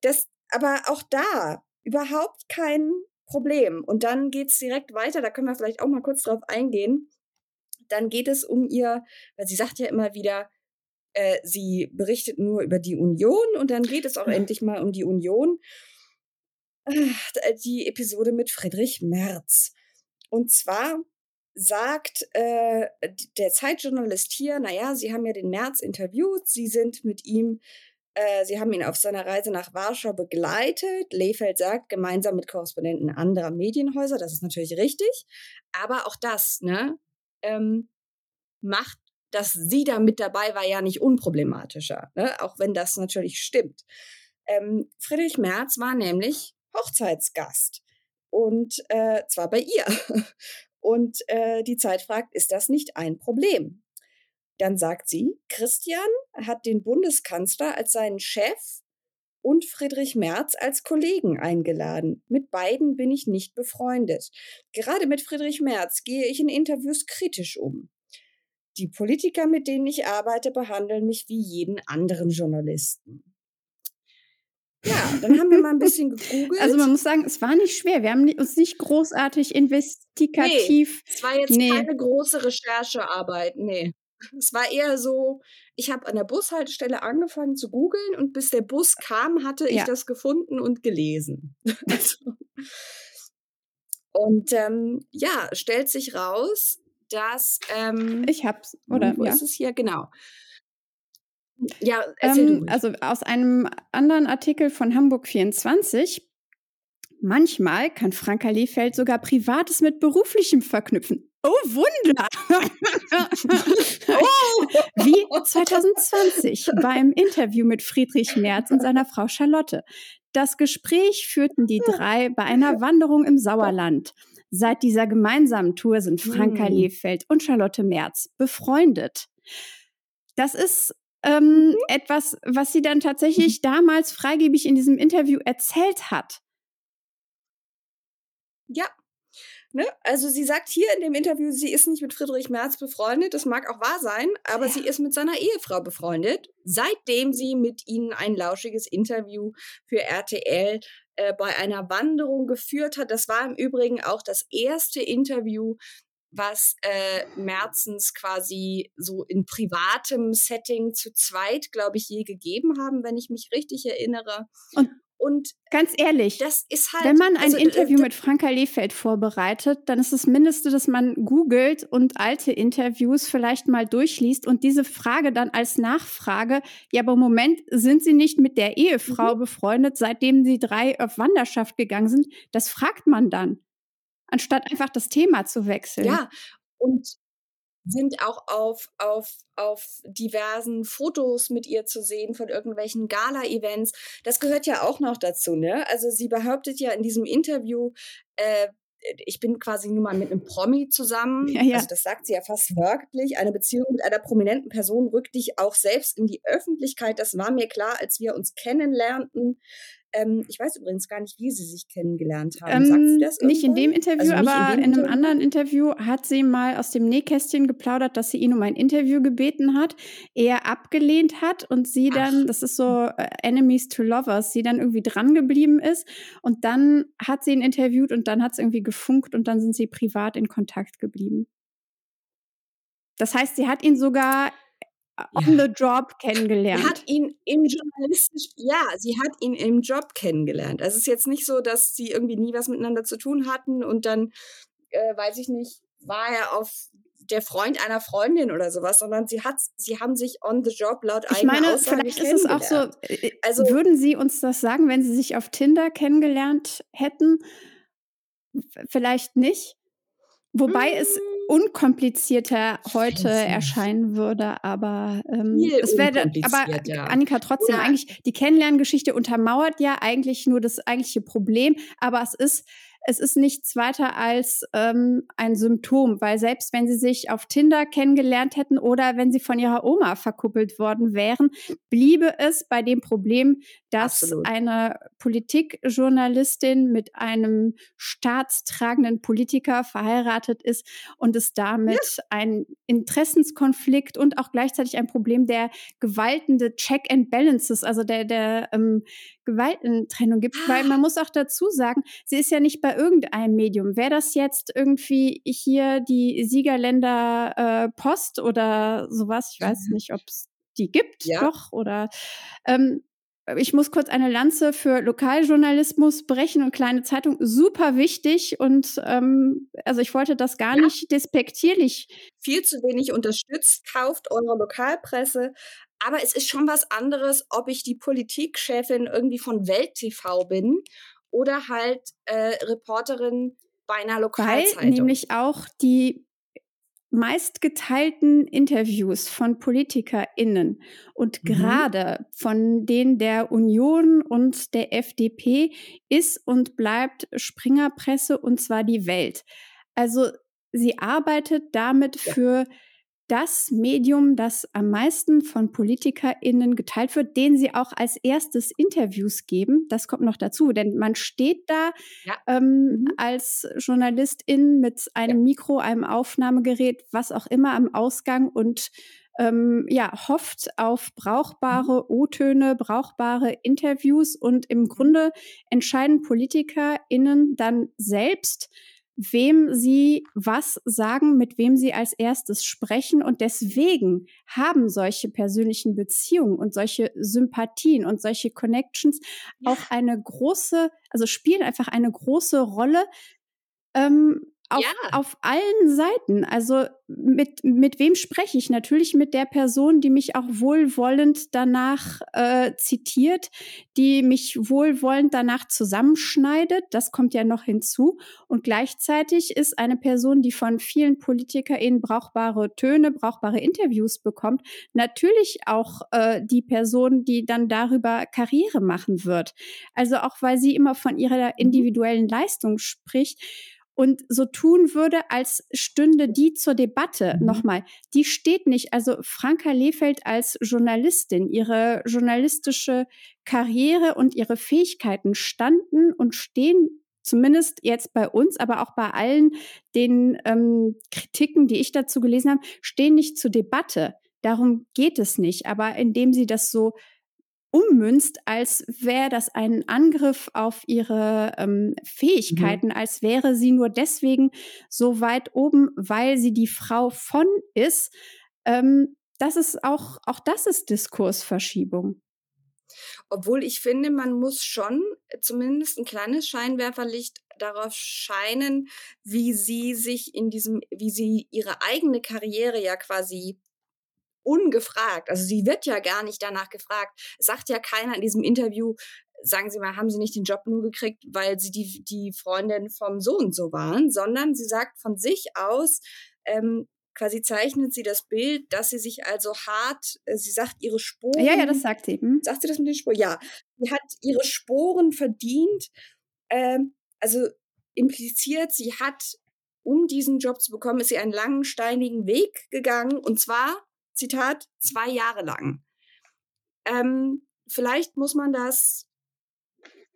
das, aber auch da überhaupt kein Problem. Und dann geht's direkt weiter, da können wir vielleicht auch mal kurz drauf eingehen. Dann geht es um ihr, weil sie sagt ja immer wieder, äh, sie berichtet nur über die Union und dann geht es auch endlich mal um die Union die Episode mit Friedrich Merz. Und zwar sagt äh, der Zeitjournalist hier, naja, Sie haben ja den Merz interviewt, Sie sind mit ihm, äh, Sie haben ihn auf seiner Reise nach Warschau begleitet. Lehfeld sagt, gemeinsam mit Korrespondenten anderer Medienhäuser, das ist natürlich richtig. Aber auch das, ne, ähm, macht, dass sie da mit dabei war, ja nicht unproblematischer, ne? auch wenn das natürlich stimmt. Ähm, Friedrich Merz war nämlich Hochzeitsgast. Und äh, zwar bei ihr. Und äh, die Zeit fragt, ist das nicht ein Problem? Dann sagt sie, Christian hat den Bundeskanzler als seinen Chef und Friedrich Merz als Kollegen eingeladen. Mit beiden bin ich nicht befreundet. Gerade mit Friedrich Merz gehe ich in Interviews kritisch um. Die Politiker, mit denen ich arbeite, behandeln mich wie jeden anderen Journalisten. Ja, dann haben wir mal ein bisschen gegoogelt. also man muss sagen, es war nicht schwer. Wir haben uns nicht großartig investigativ. Es war jetzt Nee. keine große Recherchearbeit, nee. Es war eher so, ich habe an der Bushaltestelle angefangen zu googeln und bis der Bus kam, hatte ich Ja. das gefunden und gelesen. Also, und ähm, ja, stellt sich raus, dass ähm, Ich hab's, oder? wo Ja. ist es hier? Genau. Ja, erzähl Ähm, also aus einem anderen Artikel von Hamburg 24. Manchmal kann Franka Lehfeld sogar Privates mit Beruflichem verknüpfen. Oh, Wunder! Wie 2020 beim Interview mit Friedrich Merz und seiner Frau Charlotte. Das Gespräch führten die drei bei einer Wanderung im Sauerland. Seit dieser gemeinsamen Tour sind Franka Hm. Lehfeld und Charlotte Merz befreundet. Das ist ähm, etwas, was sie dann tatsächlich damals freigebig in diesem Interview erzählt hat. Ja. Ne? Also sie sagt hier in dem Interview, sie ist nicht mit Friedrich Merz befreundet. Das mag auch wahr sein, aber ja. sie ist mit seiner Ehefrau befreundet, seitdem sie mit ihnen ein lauschiges Interview für RTL äh, bei einer Wanderung geführt hat. Das war im Übrigen auch das erste Interview, was äh, Merzens quasi so in privatem Setting zu zweit, glaube ich, je gegeben haben, wenn ich mich richtig erinnere. Und und ganz ehrlich, das ist halt, wenn man ein also, äh, Interview mit Franka Lehfeld vorbereitet, dann ist das Mindeste, dass man googelt und alte Interviews vielleicht mal durchliest und diese Frage dann als Nachfrage, ja, aber im Moment sind sie nicht mit der Ehefrau mhm. befreundet, seitdem sie drei auf Wanderschaft gegangen sind. Das fragt man dann, anstatt einfach das Thema zu wechseln. Ja, und sind auch auf, auf, auf diversen Fotos mit ihr zu sehen von irgendwelchen Gala-Events. Das gehört ja auch noch dazu, ne? Also sie behauptet ja in diesem Interview, äh, ich bin quasi nur mal mit einem Promi zusammen. Ja, ja. Also das sagt sie ja fast wörtlich. Eine Beziehung mit einer prominenten Person rückt dich auch selbst in die Öffentlichkeit. Das war mir klar, als wir uns kennenlernten. Ähm, ich weiß übrigens gar nicht, wie sie sich kennengelernt haben. Ähm, nicht in dem Interview, also aber in, in, einem Interview? anderen Interview hat sie mal aus dem Nähkästchen geplaudert, dass sie ihn um ein Interview gebeten hat, er abgelehnt hat und sie dann, Ach. das ist so äh, Enemies to Lovers, sie dann irgendwie dran geblieben ist und dann hat sie ihn interviewt und dann hat es irgendwie gefunkt und dann sind sie privat in Kontakt geblieben. Das heißt, sie hat ihn sogar on the job kennengelernt. Sie hat ihn im journalistisch, ja, sie hat ihn im Job kennengelernt. Also es ist jetzt nicht so, dass sie irgendwie nie was miteinander zu tun hatten und dann, äh, weiß ich nicht, war er auf der Freund einer Freundin oder sowas, sondern sie hat, sie haben sich on the job laut ich meine, Aussage vielleicht ist es auch so. Äh, äh, also würden Sie uns das sagen, wenn Sie sich auf Tinder kennengelernt hätten? Vielleicht nicht. Wobei es mm unkomplizierter heute erscheinen würde, aber ähm, es wäre, aber Annika trotzdem ja. eigentlich die Kennenlerngeschichte untermauert ja eigentlich nur das eigentliche Problem, aber es ist es ist nichts weiter als ähm, ein Symptom, weil selbst wenn sie sich auf Tinder kennengelernt hätten oder wenn sie von ihrer Oma verkuppelt worden wären, bliebe es bei dem Problem, dass Absolut. eine Politikjournalistin mit einem staatstragenden Politiker verheiratet ist und es damit ja. ein Interessenskonflikt und auch gleichzeitig ein Problem der gewaltende Check and Balances, also der, der ähm, Gewaltentrennung gibt, weil man muss auch dazu sagen, sie ist ja nicht bei irgendeinem Medium. Wäre das jetzt irgendwie hier die Siegerländer äh, Post oder sowas? Ich weiß mhm. nicht, ob es die gibt, ja. doch oder ähm, ich muss kurz eine Lanze für Lokaljournalismus brechen und kleine Zeitung. Super wichtig und ähm, also ich wollte das gar ja. nicht despektierlich. Viel zu wenig unterstützt, kauft eure Lokalpresse, aber es ist schon was anderes, ob ich die Politikchefin irgendwie von Welt TV bin oder halt äh, Reporterin bei einer Lokalzeitung. Weil nämlich auch die meistgeteilten Interviews von PolitikerInnen und mhm. gerade von denen der Union und der FDP ist und bleibt Springerpresse und zwar die Welt. Also sie arbeitet damit ja. für das Medium, das am meisten von PolitikerInnen geteilt wird, denen sie auch als erstes Interviews geben. Das kommt noch dazu, denn man steht da ja. ähm, mhm. als Journalistin mit einem ja. Mikro, einem Aufnahmegerät, was auch immer am Ausgang und ähm, ja, hofft auf brauchbare mhm. O-Töne, brauchbare Interviews und im Grunde entscheiden PolitikerInnen dann selbst, wem sie was sagen, mit wem sie als erstes sprechen. Und deswegen haben solche persönlichen Beziehungen und solche Sympathien und solche Connections ja. auch eine große, also spielen einfach eine große Rolle. Ähm, auf, ja. auf allen Seiten. Also mit, mit wem spreche ich? Natürlich mit der Person, die mich auch wohlwollend danach äh, zitiert, die mich wohlwollend danach zusammenschneidet. Das kommt ja noch hinzu. Und gleichzeitig ist eine Person, die von vielen PolitikerInnen brauchbare Töne, brauchbare Interviews bekommt, natürlich auch äh, die Person, die dann darüber Karriere machen wird. Also auch weil sie immer von ihrer mhm. individuellen Leistung spricht und so tun würde, als stünde die zur Debatte. Mhm. Nochmal, die steht nicht. Also Franka Lehfeld als Journalistin, ihre journalistische Karriere und ihre Fähigkeiten standen und stehen zumindest jetzt bei uns, aber auch bei allen den ähm, Kritiken, die ich dazu gelesen habe, stehen nicht zur Debatte. Darum geht es nicht. Aber indem sie das so ummünzt, als wäre das ein Angriff auf ihre ähm, Mhm. Fähigkeiten, als wäre sie nur deswegen so weit oben, weil sie die Frau von ist. Ähm, das ist auch, auch das ist Diskursverschiebung. Obwohl ich finde, man muss schon zumindest ein kleines Scheinwerferlicht darauf scheinen, wie sie sich in diesem, wie sie ihre eigene Karriere ja quasi ungefragt, also sie wird ja gar nicht danach gefragt, es sagt ja keiner in diesem Interview, sagen Sie mal, haben Sie nicht den Job nur gekriegt, weil Sie die, die Freundin vom so und so waren, sondern sie sagt von sich aus, ähm, quasi zeichnet sie das Bild, dass sie sich also hart, äh, sie sagt ihre Sporen. Ja, ja, das sagt sie. Hm? Sagt sie das mit den Sporen? Ja. Sie hat ihre Sporen verdient. Ähm, also impliziert, sie hat, um diesen Job zu bekommen, ist sie einen langen, steinigen Weg gegangen. Und zwar, Zitat, zwei Jahre lang. Ähm, vielleicht muss man das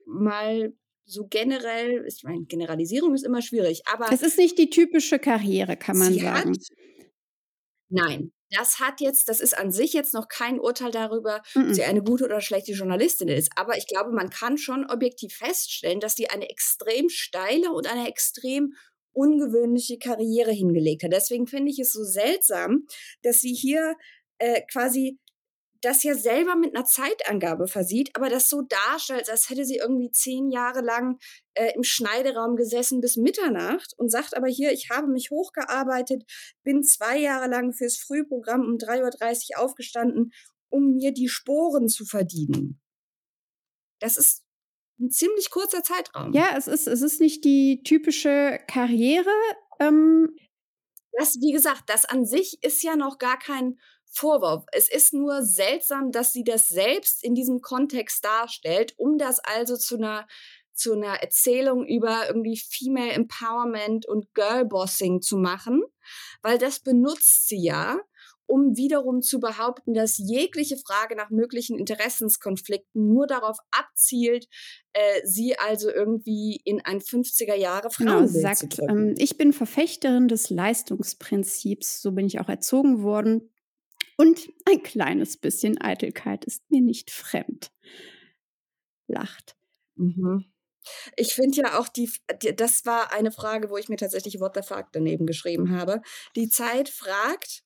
mal so generell, ich meine, Generalisierung ist immer schwierig, aber Es ist nicht die typische Karriere, kann man sagen. hat, nein, das hat jetzt, das ist an sich jetzt noch kein Urteil darüber, ob Mhm. sie eine gute oder schlechte Journalistin ist. Aber ich glaube, man kann schon objektiv feststellen, dass sie eine extrem steile und eine extrem ungewöhnliche Karriere hingelegt hat. Deswegen finde ich es so seltsam, dass sie hier äh, quasi das ja selber mit einer Zeitangabe versieht, aber das so darstellt, als hätte sie irgendwie zehn Jahre lang äh, im Schneideraum gesessen bis Mitternacht und sagt aber hier, ich habe mich hochgearbeitet, bin zwei Jahre lang fürs Frühprogramm um 3.30 Uhr aufgestanden, um mir die Sporen zu verdienen. Das ist ein ziemlich kurzer Zeitraum. Ja, es ist, es ist nicht die typische Karriere. Ähm, Das, wie gesagt, das an sich ist ja noch gar kein Vorwurf. Es ist nur seltsam, dass sie das selbst in diesem Kontext darstellt, um das also zu einer zu einer Erzählung über irgendwie Female Empowerment und Girlbossing zu machen, weil das benutzt sie ja, um wiederum zu behaupten, dass jegliche Frage nach möglichen Interessenskonflikten nur darauf abzielt, äh, sie also irgendwie in ein 50er Jahre genau, Frauenbild zu sagt, drücken. ähm, ich bin Verfechterin des Leistungsprinzips, so bin ich auch erzogen worden. Und ein kleines bisschen Eitelkeit ist mir nicht fremd. Lacht. Mhm. Ich finde ja auch, die, die, das war eine Frage, wo ich mir tatsächlich What the fuck daneben geschrieben habe. Die Zeit fragt,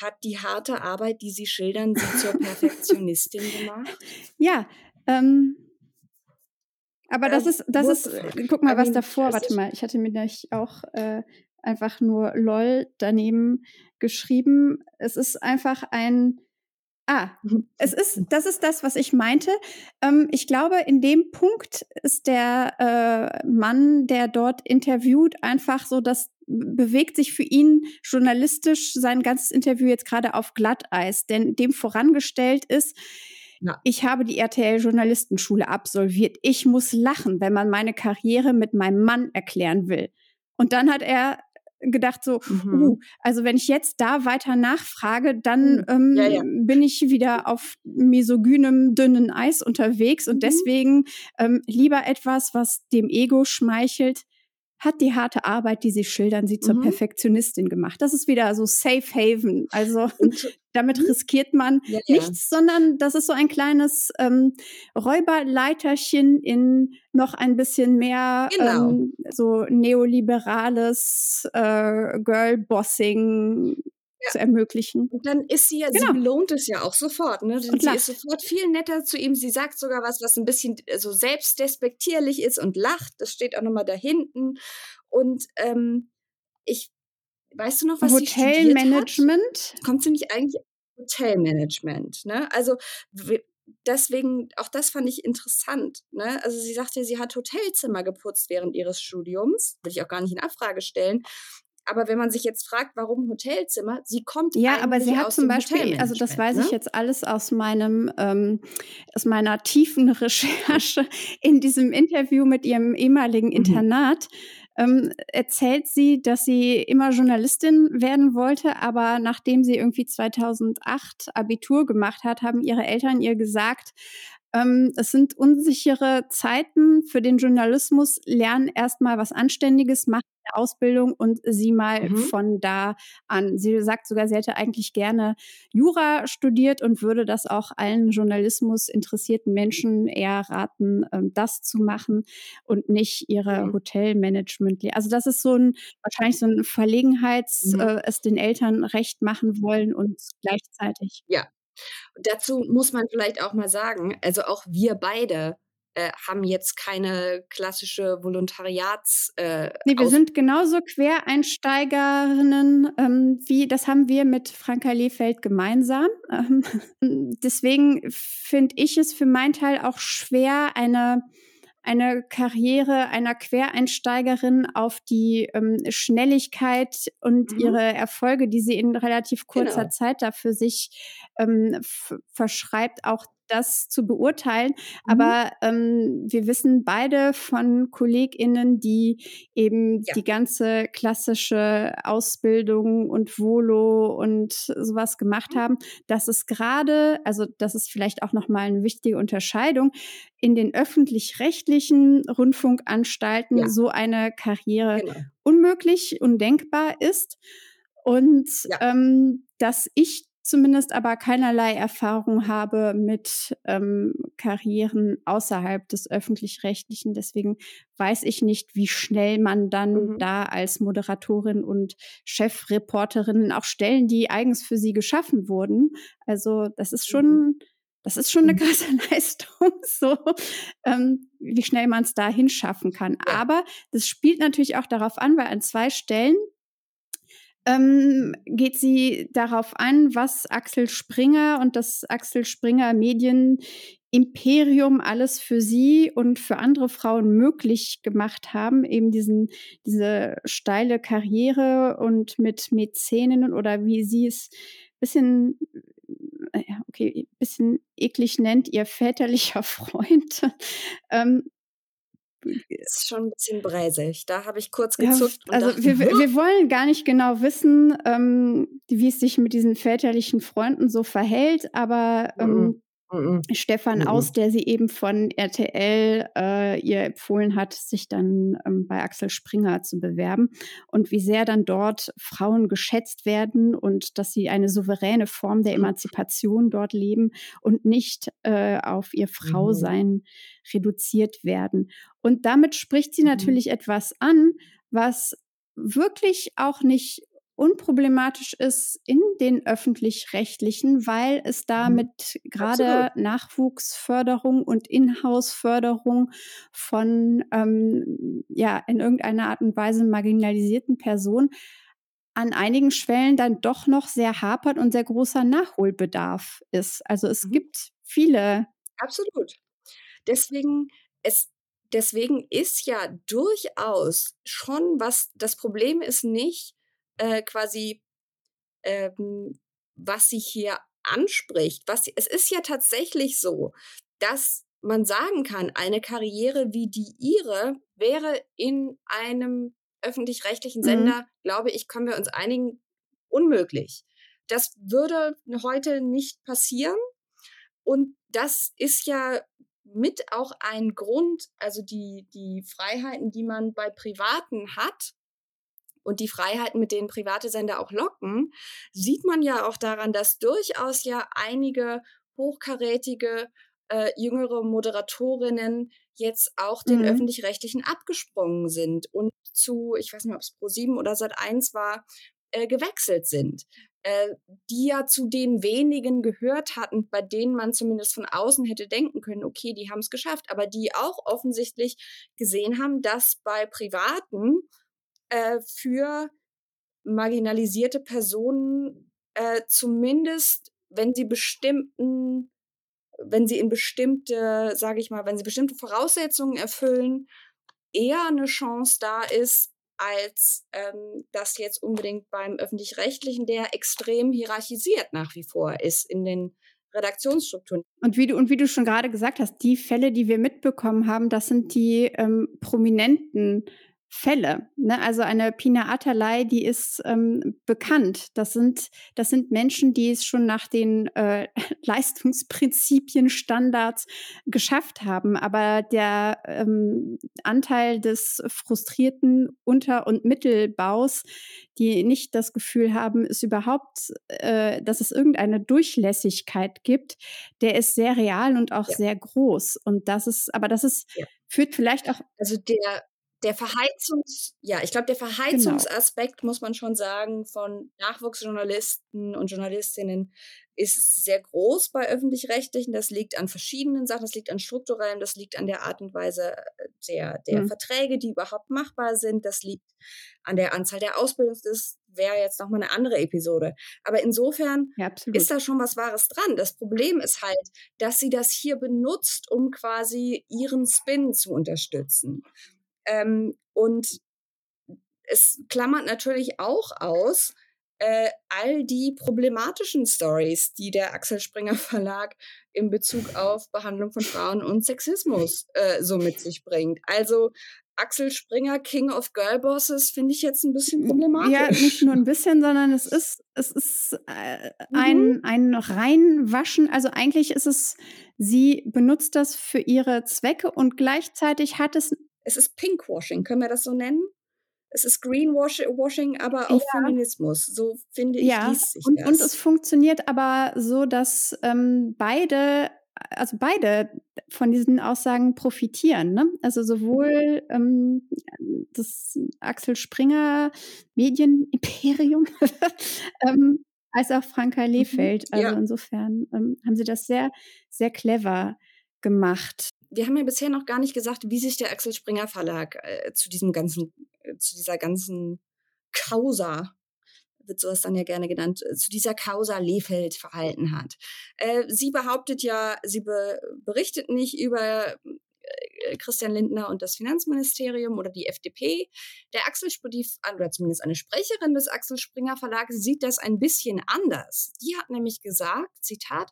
hat die harte Arbeit, die Sie schildern, Sie zur Perfektionistin gemacht? Ja, ähm, aber das Ähm, ist, das ist, äh, guck mal, was davor, warte mal, ich hatte mir nämlich auch äh, einfach nur LOL daneben geschrieben. Es ist einfach ein, ah, es ist, das ist das, was ich meinte. Ähm, ich glaube, in dem Punkt ist der äh, Mann, der dort interviewt, einfach so, das bewegt sich für ihn journalistisch sein ganzes Interview jetzt gerade auf Glatteis, denn dem vorangestellt ist, Ja. ich habe die RTL-Journalistenschule absolviert. Ich muss lachen, wenn man meine Karriere mit meinem Mann erklären will. Und dann hat er gedacht so, Mhm. uh, also wenn ich jetzt da weiter nachfrage, dann ähm, Ja, ja. bin ich wieder auf misogynem, dünnen Eis unterwegs und Mhm. deswegen ähm, lieber etwas, was dem Ego schmeichelt, hat die harte Arbeit, die sie schildern, sie zur Mhm. Perfektionistin gemacht. Das ist wieder so Safe Haven. Also damit Mhm. riskiert man ja, ja. nichts, sondern das ist so ein kleines ähm, Räuberleiterchen in noch ein bisschen mehr Genau. ähm, so neoliberales äh, Girlbossing zu ermöglichen. Und dann ist sie ja, Genau. sie belohnt es ja auch sofort, ne? Und sie lacht. ist sofort viel netter zu ihm. Sie sagt sogar was, was ein bisschen äh, so selbstdespektierlich ist und lacht. Das steht auch nochmal da hinten. Und ähm, ich, weißt du noch, was? Hotelmanagement. kommt sie nicht eigentlich Hotelmanagement, ne? Also deswegen, auch das fand ich interessant, ne? Also sie sagte, sie hat Hotelzimmer geputzt während ihres Studiums, will ich auch gar nicht in Abfrage stellen. Aber wenn man sich jetzt fragt, warum Hotelzimmer, sie kommt Ja, aber sie hat zum Beispiel, also das weiß Hotelmanagement, ich ne? jetzt alles aus meinem, ähm, aus meiner tiefen Recherche in diesem Interview mit ihrem ehemaligen Mhm. Internat. Ähm, erzählt sie, dass sie immer Journalistin werden wollte, aber nachdem sie irgendwie 2008 Abitur gemacht hat, haben ihre Eltern ihr gesagt, ähm, es sind unsichere Zeiten für den Journalismus, lernen erstmal was Anständiges, machen eine Ausbildung und sie mal mhm. von da an. Sie sagt sogar, sie hätte eigentlich gerne Jura studiert und würde das auch allen Journalismus interessierten Menschen eher raten, ähm, das zu machen und nicht ihre mhm. Hotelmanagement. Also das ist so ein wahrscheinlich so ein Verlegenheits, mhm. äh, es den Eltern recht machen wollen und gleichzeitig. Ja, Dazu muss man vielleicht auch mal sagen, also auch wir beide äh, haben jetzt keine klassische Volontariats. Äh, nee, wir sind genauso Quereinsteigerinnen, ähm, wie das haben wir mit Franka Lehfeld gemeinsam. Ähm, deswegen finde ich es für meinen Teil auch schwer, eine eine Karriere einer Quereinsteigerin auf die ähm, Schnelligkeit und mhm. ihre Erfolge, die sie in relativ kurzer genau. Zeit dafür sich ähm, verschreibt, auch das zu beurteilen. Mhm. Aber ähm, wir wissen beide von KollegInnen, die eben ja. die ganze klassische Ausbildung und Volo und sowas gemacht mhm. haben, dass es gerade, also das ist vielleicht auch nochmal eine wichtige Unterscheidung, in den öffentlich-rechtlichen Rundfunkanstalten ja. so eine Karriere genau. unmöglich, undenkbar ist. Und ja. ähm, dass ich zumindest aber keinerlei Erfahrung habe mit ähm, Karrieren außerhalb des öffentlich-rechtlichen. Deswegen weiß ich nicht, wie schnell man dann mhm. da als Moderatorin und Chefreporterin auch Stellen, die eigens für sie geschaffen wurden. Also das ist schon, mhm. das ist schon eine mhm. krasse Leistung, so ähm, wie schnell man es da hinschaffen kann. Ja. Aber das spielt natürlich auch darauf an, weil an zwei Stellen ähm, geht sie darauf ein, was Axel Springer und das Axel Springer Medienimperium alles für sie und für andere Frauen möglich gemacht haben, eben diesen, diese steile Karriere und mit Mäzenen oder wie sie es bisschen äh, okay, bisschen eklig nennt, ihr väterlicher Freund, ähm, ist schon ein bisschen bräsig. Da habe ich kurz gezuckt. Ja, also dachte, wir, wir wollen gar nicht genau wissen, ähm, wie es sich mit diesen väterlichen Freunden so verhält, aber mhm. ähm, Mhm. Stefan mhm. Aus, der sie eben von RTL äh, ihr empfohlen hat, sich dann ähm, bei Axel Springer zu bewerben und wie sehr dann dort Frauen geschätzt werden und dass sie eine souveräne Form der mhm. Emanzipation dort leben und nicht äh, auf ihr Frausein mhm. reduziert werden. Und damit spricht sie natürlich etwas an, was wirklich auch nicht unproblematisch ist in den öffentlich-rechtlichen, weil es da mit mhm. gerade Nachwuchsförderung und Inhouse-Förderung von ähm, ja in irgendeiner Art und Weise marginalisierten Personen an einigen Schwellen dann doch noch sehr hapert und sehr großer Nachholbedarf ist. Also es mhm. gibt viele. Absolut. Deswegen, es, deswegen ist ja durchaus schon was, das Problem ist nicht, äh, quasi, ähm, was sie hier anspricht. Was sie, es ist ja tatsächlich so, dass man sagen kann, eine Karriere wie die ihre wäre in einem öffentlich-rechtlichen mhm. Sender, mhm. glaube ich, können wir uns einigen, unmöglich. Das würde heute nicht passieren. Und das ist ja mit auch ein Grund, also die, die Freiheiten, die man bei Privaten hat, und die Freiheiten, mit denen private Sender auch locken, sieht man ja auch daran, dass durchaus ja einige hochkarätige äh, jüngere Moderatorinnen jetzt auch den mhm. öffentlich-rechtlichen abgesprungen sind und zu, ich weiß nicht, ob es Pro 7 oder Sat 1 war, äh, gewechselt sind. Äh, die ja zu den wenigen gehört hatten, bei denen man zumindest von außen hätte denken können, okay, die haben es geschafft, aber die auch offensichtlich gesehen haben, dass bei Privaten äh, für marginalisierte Personen äh, zumindest, wenn sie bestimmten, wenn sie in bestimmte, sage ich mal, wenn sie bestimmte Voraussetzungen erfüllen, eher eine Chance da ist, als ähm, das jetzt unbedingt beim öffentlich-rechtlichen, der extrem hierarchisiert nach wie vor ist in den Redaktionsstrukturen. Und wie du, und wie du schon gerade gesagt hast, die Fälle, die wir mitbekommen haben, das sind die ähm, prominenten Fälle. Ne? Also eine Pina Atalay, die ist ähm, bekannt. Das sind, das sind Menschen, die es schon nach den äh, Leistungsprinzipien, Standards geschafft haben. Aber der ähm, Anteil des frustrierten Unter- und Mittelbaus, die nicht das Gefühl haben, es überhaupt, äh, dass es irgendeine Durchlässigkeit gibt, der ist sehr real und auch ja. sehr groß. Und das ist, aber das ist, ja. führt vielleicht auch. Also der der Verheizungs, ja, ich glaube, der genau. Verheizungsaspekt, genau. muss man schon sagen, von Nachwuchsjournalisten und Journalistinnen ist sehr groß bei öffentlich-rechtlichen. Das liegt an verschiedenen Sachen, das liegt an strukturellen, das liegt an der Art und Weise äh, der, der mhm. Verträge, die überhaupt machbar sind, das liegt an der Anzahl der Ausbildungs, das wäre jetzt nochmal eine andere Episode. Aber insofern ja, ist da schon was Wahres dran. Das Problem ist halt, dass sie das hier benutzt, um quasi ihren Spin zu unterstützen. Ähm, und es klammert natürlich auch aus, äh, all die problematischen Stories, die der Axel Springer Verlag in Bezug auf Behandlung von Frauen und Sexismus äh, so mit sich bringt. Also Axel Springer, King of Girlbosses, finde ich jetzt ein bisschen problematisch. Ja, nicht nur ein bisschen, sondern es ist, es ist äh, ein, mhm. ein Reinwaschen. Also eigentlich ist es, sie benutzt das für ihre Zwecke und gleichzeitig hat es es ist Pinkwashing, können wir das so nennen? Es ist Greenwashing, aber auch ja. Feminismus. So finde ich, ja. liest sich und, das. Und es funktioniert aber so, dass ähm, beide, also beide von diesen Aussagen profitieren. Ne? Also sowohl ähm, das Axel Springer Medienimperium ähm, als auch Franka mhm. Lehfeld. Also ja. insofern ähm, haben sie das sehr, sehr clever gemacht wir haben ja bisher noch gar nicht gesagt, wie sich der Axel Springer Verlag äh, zu diesem ganzen, äh, zu dieser ganzen Causa, wird sowas dann ja gerne genannt, äh, zu dieser Causa Lehfeld verhalten hat. Äh, sie behauptet ja, sie be berichtet nicht über äh, Christian Lindner und das Finanzministerium oder die FDP. Der Axel, die, oder zumindest eine Sprecherin des Axel Springer Verlags, sieht das ein bisschen anders. Die hat nämlich gesagt, Zitat,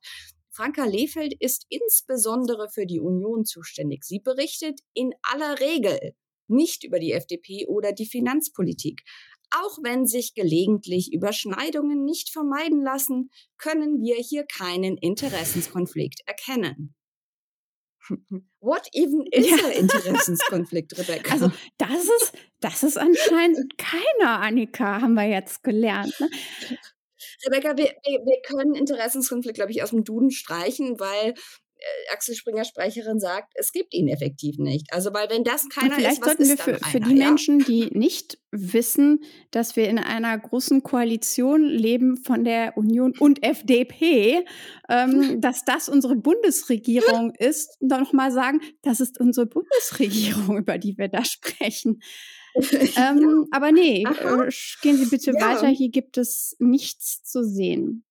Franka Lehfeld ist insbesondere für die Union zuständig. Sie berichtet in aller Regel nicht über die FDP oder die Finanzpolitik. Auch wenn sich gelegentlich Überschneidungen nicht vermeiden lassen, können wir hier keinen Interessenskonflikt erkennen. What even is ja. ein Interessenskonflikt, Rebecca? Also das ist, das ist anscheinend keiner, Annika, haben wir jetzt gelernt. Ne? Rebecca, wir, wir, können Interessenskonflikt, glaube ich, aus dem Duden streichen, weil äh, Axel Springer Sprecherin sagt, es gibt ihn effektiv nicht. Also weil wenn das keiner vielleicht ist, was sollten wir für, für die ja? Menschen, die nicht wissen, dass wir in einer großen Koalition leben von der Union und FDP, ähm, dass das unsere Bundesregierung ist, noch mal sagen, das ist unsere Bundesregierung, über die wir da sprechen. Ähm, aber nee, äh, gehen Sie bitte ja. weiter. Hier gibt es nichts zu sehen.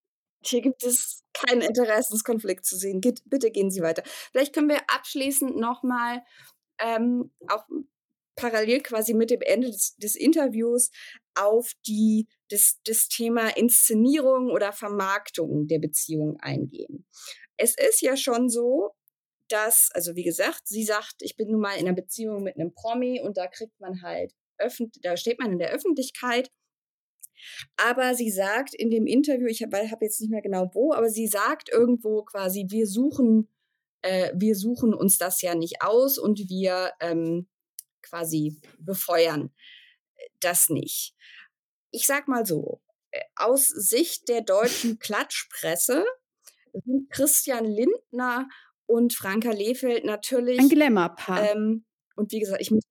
Hier gibt es keinen Interessenskonflikt zu sehen. Geht, bitte gehen Sie weiter. Vielleicht können wir abschließend nochmal ähm, auch parallel quasi mit dem Ende des, des Interviews auf die, das, das Thema Inszenierung oder Vermarktung der Beziehung eingehen. Es ist ja schon so, dass, also wie gesagt, sie sagt, ich bin nun mal in einer Beziehung mit einem Promi und da kriegt man halt, da steht man in der Öffentlichkeit. Aber sie sagt in dem Interview, ich habe hab jetzt nicht mehr genau wo, aber sie sagt irgendwo quasi, wir suchen, äh, wir suchen uns das ja nicht aus und wir ähm, quasi befeuern das nicht. Ich sag mal so, äh, aus Sicht der deutschen Klatschpresse sind Christian Lindner und Franka Lehfeld natürlich. Ein Glamour-Paar. Ähm, und wie gesagt, ich muss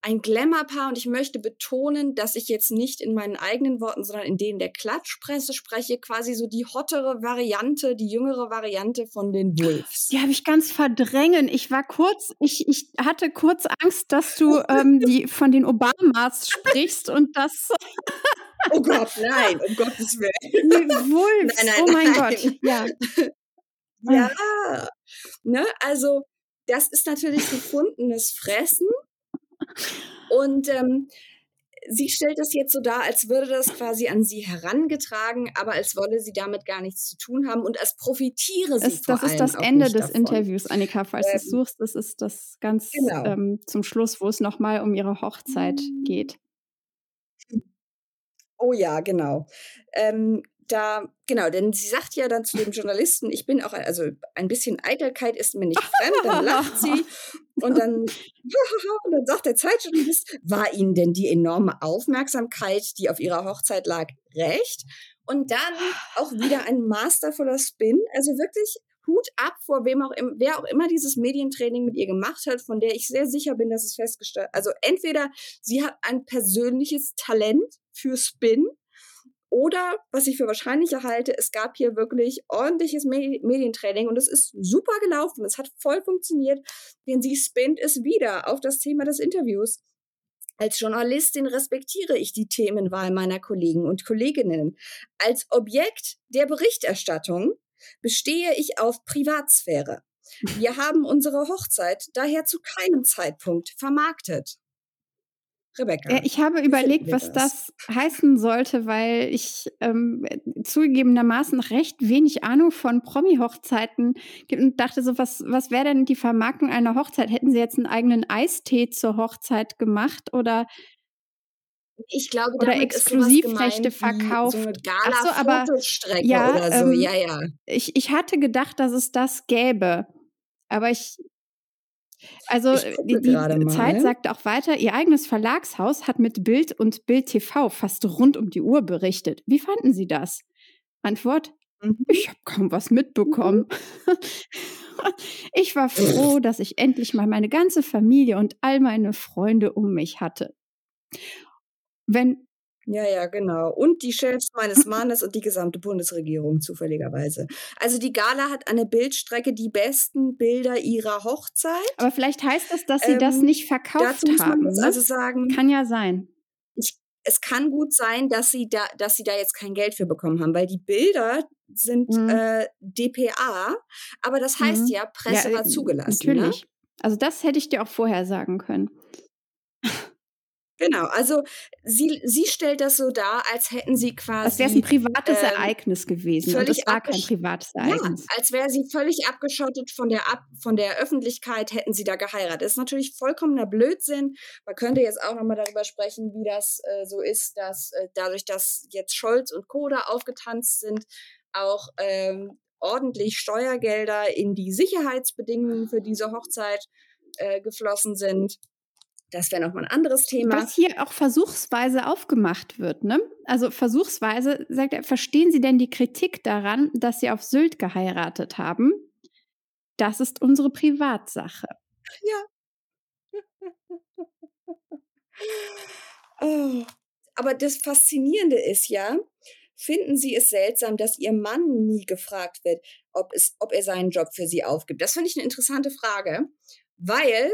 ein Glamour-Paar und ich möchte betonen, dass ich jetzt nicht in meinen eigenen Worten, sondern in denen der Klatschpresse spreche, quasi so die hottere Variante, die jüngere Variante von den Wolves. Die habe ich ganz verdrängen. Ich war kurz, ich, ich hatte kurz Angst, dass du ähm, die von den Obamas sprichst und das. oh Gott, nein, um Gottes Willen. Die Wolves, nein, nein, oh mein nein. Gott, ja. Ja, ne, also das ist natürlich gefundenes Fressen. Und ähm, sie stellt das jetzt so dar, als würde das quasi an sie herangetragen, aber als wolle sie damit gar nichts zu tun haben und als profitiere sie Es, vor das ist das Ende des davon. Interviews, Annika, falls du es Ähm, suchst. Das ist das ganz genau. ähm, zum Schluss, wo es nochmal um ihre Hochzeit geht. Oh ja, genau. Ähm, da, genau, denn sie sagt ja dann zu dem Journalisten, ich bin auch, ein- also ein bisschen Eitelkeit ist mir nicht fremd, dann lacht sie und dann, und dann sagt der Zeitjournalist, war Ihnen denn die enorme Aufmerksamkeit, die auf Ihrer Hochzeit lag, recht? Und dann auch wieder ein mastervoller Spin, also wirklich Hut ab vor wem auch immer, wer auch immer dieses Medientraining mit ihr gemacht hat, von der ich sehr sicher bin, dass es festgestellt, also entweder sie hat ein persönliches Talent für Spin oder, was ich für wahrscheinlicher halte, es gab hier wirklich ordentliches Me Medientraining und es ist super gelaufen. Es hat voll funktioniert, denn sie spinnt es wieder auf das Thema des Interviews. Als Journalistin respektiere ich die Themenwahl meiner Kollegen und Kolleginnen. Als Objekt der Berichterstattung bestehe ich auf Privatsphäre. Wir haben unsere Hochzeit daher zu keinem Zeitpunkt vermarktet. Rebecca. Ja, ich habe überlegt, was das heißen sollte, weil ich ähm, zugegebenermaßen recht wenig Ahnung von Promi-Hochzeiten gibt und dachte so, was, was wäre denn die Vermarktung einer Hochzeit? Hätten sie jetzt einen eigenen Eistee zur Hochzeit gemacht oder, Ich glaube, oder Exklusivrechte verkauft? so eine Ach so, aber ja, oder so. ähm, ja, ja. ich, ich hatte gedacht, dass es das gäbe. Aber ich, also die, die Zeit sagt auch weiter, ihr eigenes Verlagshaus hat mit Bild und Bild TV fast rund um die Uhr berichtet. Wie fanden Sie das? Antwort, Mhm. ich habe kaum was mitbekommen. ich war froh, dass ich endlich mal meine ganze Familie und all meine Freunde um mich hatte. Wenn, Ja, ja, genau. Und die Chefs meines Mannes und die gesamte Bundesregierung zufälligerweise. Also die Gala hat eine Bildstrecke die besten Bilder ihrer Hochzeit. aber vielleicht heißt das, dass sie das Ähm, nicht verkauft dazu muss man haben. Ne? also sagen, Kann ja sein. ich, es kann gut sein, dass sie da, dass sie da jetzt kein Geld für bekommen haben, weil die Bilder sind Mhm. äh, DPA, aber das heißt Mhm. ja, Presse Ja, war äh, zugelassen. Ne? Natürlich. Also das hätte ich dir auch vorher sagen können. Genau, also sie, sie stellt das so dar, als hätten sie Als wäre es ein quasi privates ähm, Ereignis gewesen. Und es war kein privates Ja, Ereignis. als wäre sie völlig abgeschottet von der, Ab von der Öffentlichkeit, hätten sie da geheiratet. Das ist natürlich vollkommener Blödsinn. Man könnte jetzt auch nochmal darüber sprechen, wie das äh, so ist, dass äh, dadurch, dass jetzt Scholz und Co. da aufgetanzt sind, auch ähm, ordentlich Steuergelder in die Sicherheitsbedingungen für diese Hochzeit äh, geflossen sind. Das wäre nochmal ein anderes Thema. Was hier auch versuchsweise aufgemacht wird, ne? Also versuchsweise sagt er, verstehen Sie denn die Kritik daran, dass Sie auf Sylt geheiratet haben? Das ist unsere Privatsache. Oh. Aber das Faszinierende ist ja, finden Sie es seltsam, dass Ihr Mann nie gefragt wird, ob, es, ob er seinen Job für Sie aufgibt? Das finde ich eine interessante Frage, weil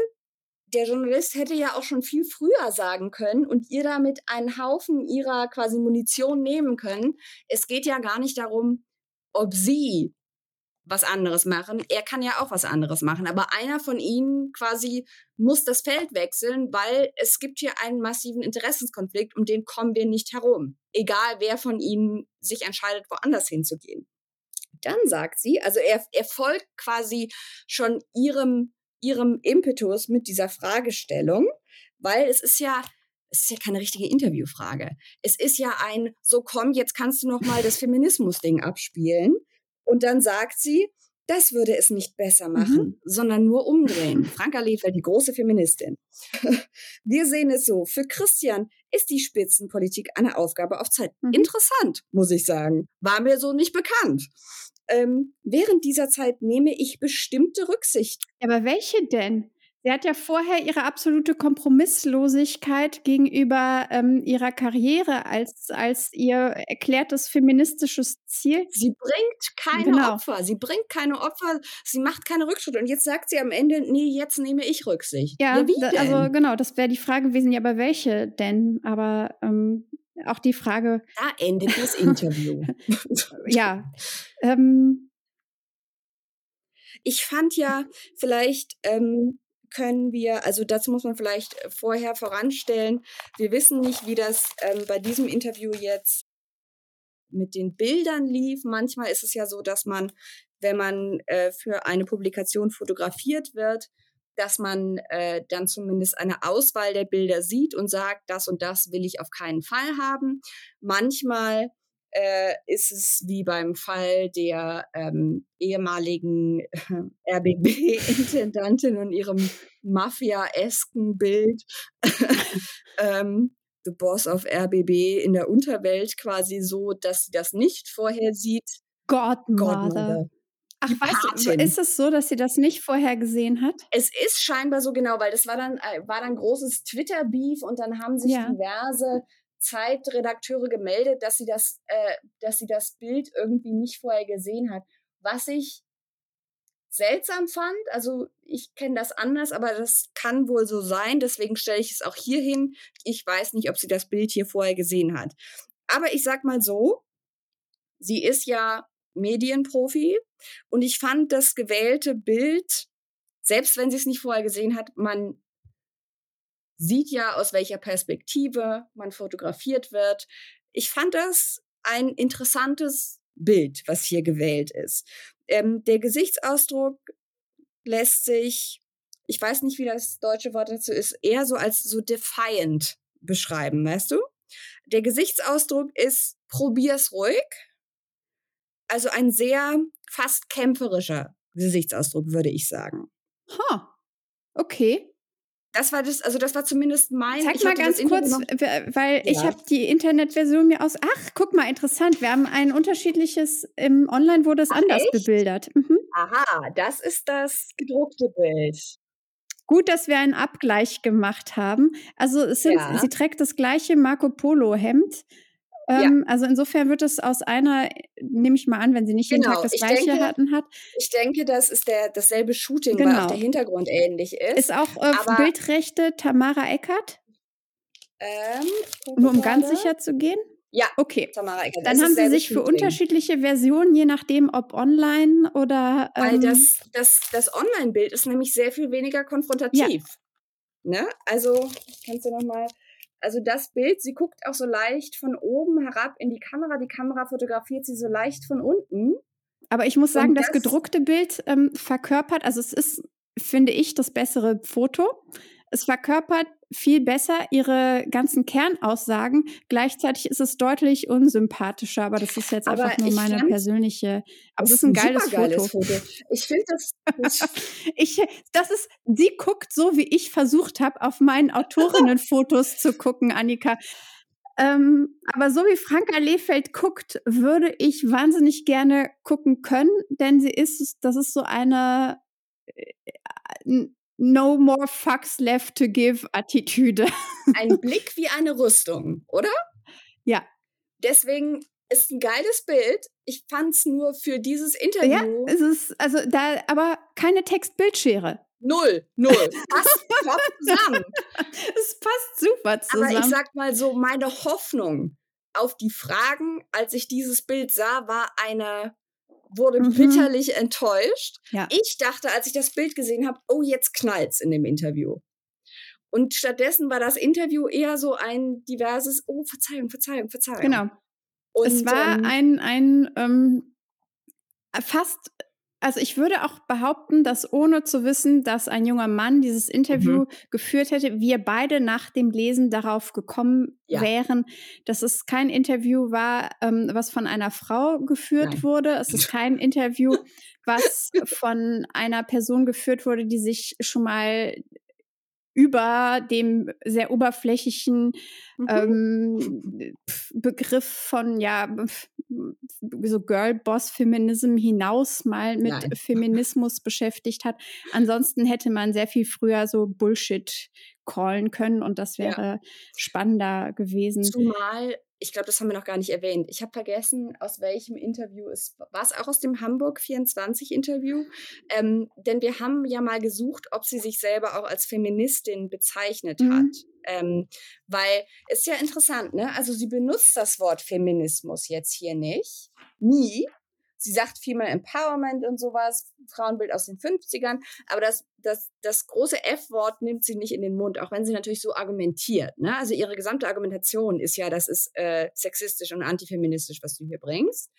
der Journalist hätte ja auch schon viel früher sagen können und ihr damit einen Haufen ihrer quasi Munition nehmen können. Es geht ja gar nicht darum, ob Sie was anderes machen. Er kann ja auch was anderes machen. Aber einer von ihnen quasi muss das Feld wechseln, weil es gibt hier einen massiven Interessenskonflikt, um den kommen wir nicht herum. Egal, wer von ihnen sich entscheidet, woanders hinzugehen. Dann sagt sie, also er, er folgt quasi schon ihrem, ihrem Impetus mit dieser Fragestellung, weil es ist ja, es ist ja keine richtige Interviewfrage. Es ist ja ein, so komm, jetzt kannst du noch mal das Feminismus-Ding abspielen. Und dann sagt sie, das würde es nicht besser machen, Mhm. sondern nur umdrehen. Franka Lefer, die große Feministin. Wir sehen es so. Für Christian ist die Spitzenpolitik eine Aufgabe auf Zeit. Mhm. Interessant, muss ich sagen. War mir so nicht bekannt. Ähm, während dieser Zeit nehme ich bestimmte Rücksicht. Aber welche denn? Sie hat ja vorher ihre absolute Kompromisslosigkeit gegenüber ähm, ihrer Karriere als, als ihr erklärtes feministisches Ziel. Sie bringt keine Genau. Opfer. Sie bringt keine Opfer. Sie macht keine Rückschritte. Und jetzt sagt sie am Ende, nee, jetzt nehme ich Rücksicht. Ja, wie da, also genau, das wäre die Frage gewesen, ja, aber welche denn? Aber ähm, auch die Frage, da endet das Interview. ja, ähm, ich fand ja vielleicht, ähm, können wir, also dazu muss man vielleicht vorher voranstellen, wir wissen nicht, wie das ähm, bei diesem Interview jetzt mit den Bildern lief. Manchmal ist es ja so, dass man, wenn man äh, für eine Publikation fotografiert wird, dass man äh, dann zumindest eine Auswahl der Bilder sieht und sagt, das und das will ich auf keinen Fall haben. Manchmal äh, ist es wie beim Fall der ähm, ehemaligen RBB-Intendantin und ihrem Mafia-esken Bild. ähm, The Boss of RBB in der Unterwelt quasi so, dass sie das nicht vorher sieht. Godmother. Godmother. Ach, weißt du, ist es so, dass sie das nicht vorher gesehen hat? Es ist scheinbar so genau, weil das war dann, äh, war dann großes Twitter-Beef und dann haben sich ja. diverse Zeitredakteure gemeldet, dass sie das, äh, dass sie das Bild irgendwie nicht vorher gesehen hat. Was ich seltsam fand, also ich kenne das anders, aber das kann wohl so sein, deswegen stelle ich es auch hier hin. Ich weiß nicht, ob sie das Bild hier vorher gesehen hat. Aber ich sag mal so, sie ist ja Medienprofi und ich fand das gewählte Bild, selbst wenn sie es nicht vorher gesehen hat, man sieht ja, aus welcher Perspektive man fotografiert wird. Ich fand das ein interessantes Bild, was hier gewählt ist. Ähm, der Gesichtsausdruck lässt sich, ich weiß nicht, wie das deutsche Wort dazu ist, eher so als so defiant beschreiben, weißt du? Der Gesichtsausdruck ist, probier's ruhig. Also ein sehr fast kämpferischer Gesichtsausdruck, würde ich sagen. Ha, huh. okay. Das war das, also das war zumindest mein. Zeig mal ganz kurz, weil ja. ich habe die Internetversion mir aus. Ach, guck mal, interessant. Wir haben ein unterschiedliches. Im Online wurde es Ach, anders echt? bebildert. Mhm. Aha, das ist das gedruckte Bild. Gut, dass wir einen Abgleich gemacht haben. Also sind, ja. sie trägt das gleiche Marco Polo Hemd ähm, ja. Also insofern wird es aus einer, nehme ich mal an, wenn sie nicht genau. jeden Tag das gleiche denke, hatten hat. Ich denke, das ist der, dasselbe Shooting, genau. weil auch der Hintergrund ähnlich ist. Ist auch äh, Bildrechte Tamara Eckert? Ähm, Nur um ganz sicher zu gehen? Ja, okay. Tamara Eckert. Dann haben sie sich für unterschiedliche Versionen, je nachdem, ob online oder. Ähm, weil das, das, das Online-Bild ist nämlich sehr viel weniger konfrontativ. Ja. Ne? Also, kannst du nochmal also das Bild, sie guckt auch so leicht von oben herab in die Kamera. Die Kamera fotografiert sie so leicht von unten. Aber ich muss sagen, das, das, gedruckte Bild ähm, verkörpert, also es ist, finde ich, das bessere Foto. Es verkörpert viel besser ihre ganzen Kernaussagen. Gleichzeitig ist es deutlich unsympathischer, aber das ist jetzt aber einfach nur meine persönliche. Aber es ist ein geiles, Foto. Foto. Ich finde das. ich, das ist, sie guckt so, wie ich versucht habe, auf meinen Autorinnenfotos zu gucken, Annika. Ähm, aber so wie Franka Lehfeld guckt, würde ich wahnsinnig gerne gucken können, denn sie ist, das ist so eine äh, No more fucks left to give Attitüde. Ein Blick wie eine Rüstung, oder? Ja. Deswegen ist ein geiles Bild. Ich fand's nur für dieses Interview. Ja, es ist, also da, aber keine Textbildschere. Null, null. Passt zusammen. Es passt super zusammen. Aber ich sag mal so, meine Hoffnung auf die Fragen, als ich dieses Bild sah, war eine wurde mhm. bitterlich enttäuscht. Ja. Ich dachte, als ich das Bild gesehen habe, oh, jetzt knallt's in dem Interview. Und stattdessen war das Interview eher so ein diverses, oh, Verzeihung, Verzeihung, Verzeihung. Genau. Und, es war ähm, ein, ein ähm, fast also ich würde auch behaupten, dass ohne zu wissen, dass ein junger Mann dieses Interview mhm. geführt hätte, wir beide nach dem Lesen darauf gekommen ja. wären, dass es kein Interview war, ähm, was von einer Frau geführt Nein. wurde. Es ist kein Interview, was von einer Person geführt wurde, die sich schon mal über dem sehr oberflächlichen mhm. ähm, Begriff von ja so Girl-Boss-Feminism hinaus mal mit Nein. Feminismus beschäftigt hat. Ansonsten hätte man sehr viel früher so Bullshit callen können und das wäre ja. spannender gewesen. Zumal ich glaube, das haben wir noch gar nicht erwähnt. Ich habe vergessen, aus welchem Interview es war. Es auch aus dem Hamburg 24 Interview? Ähm, denn wir haben ja mal gesucht, ob sie sich selber auch als Feministin bezeichnet mhm. hat. Ähm, weil ist ja interessant, ne? Also sie benutzt das Wort Feminismus jetzt hier nicht, nie, sie sagt Female Empowerment und sowas, Frauenbild aus den 50ern, aber das, das, das große F-Wort nimmt sie nicht in den Mund, auch wenn sie natürlich so argumentiert. Ne? Also ihre gesamte Argumentation ist ja, das ist äh, sexistisch und antifeministisch, was du hier bringst.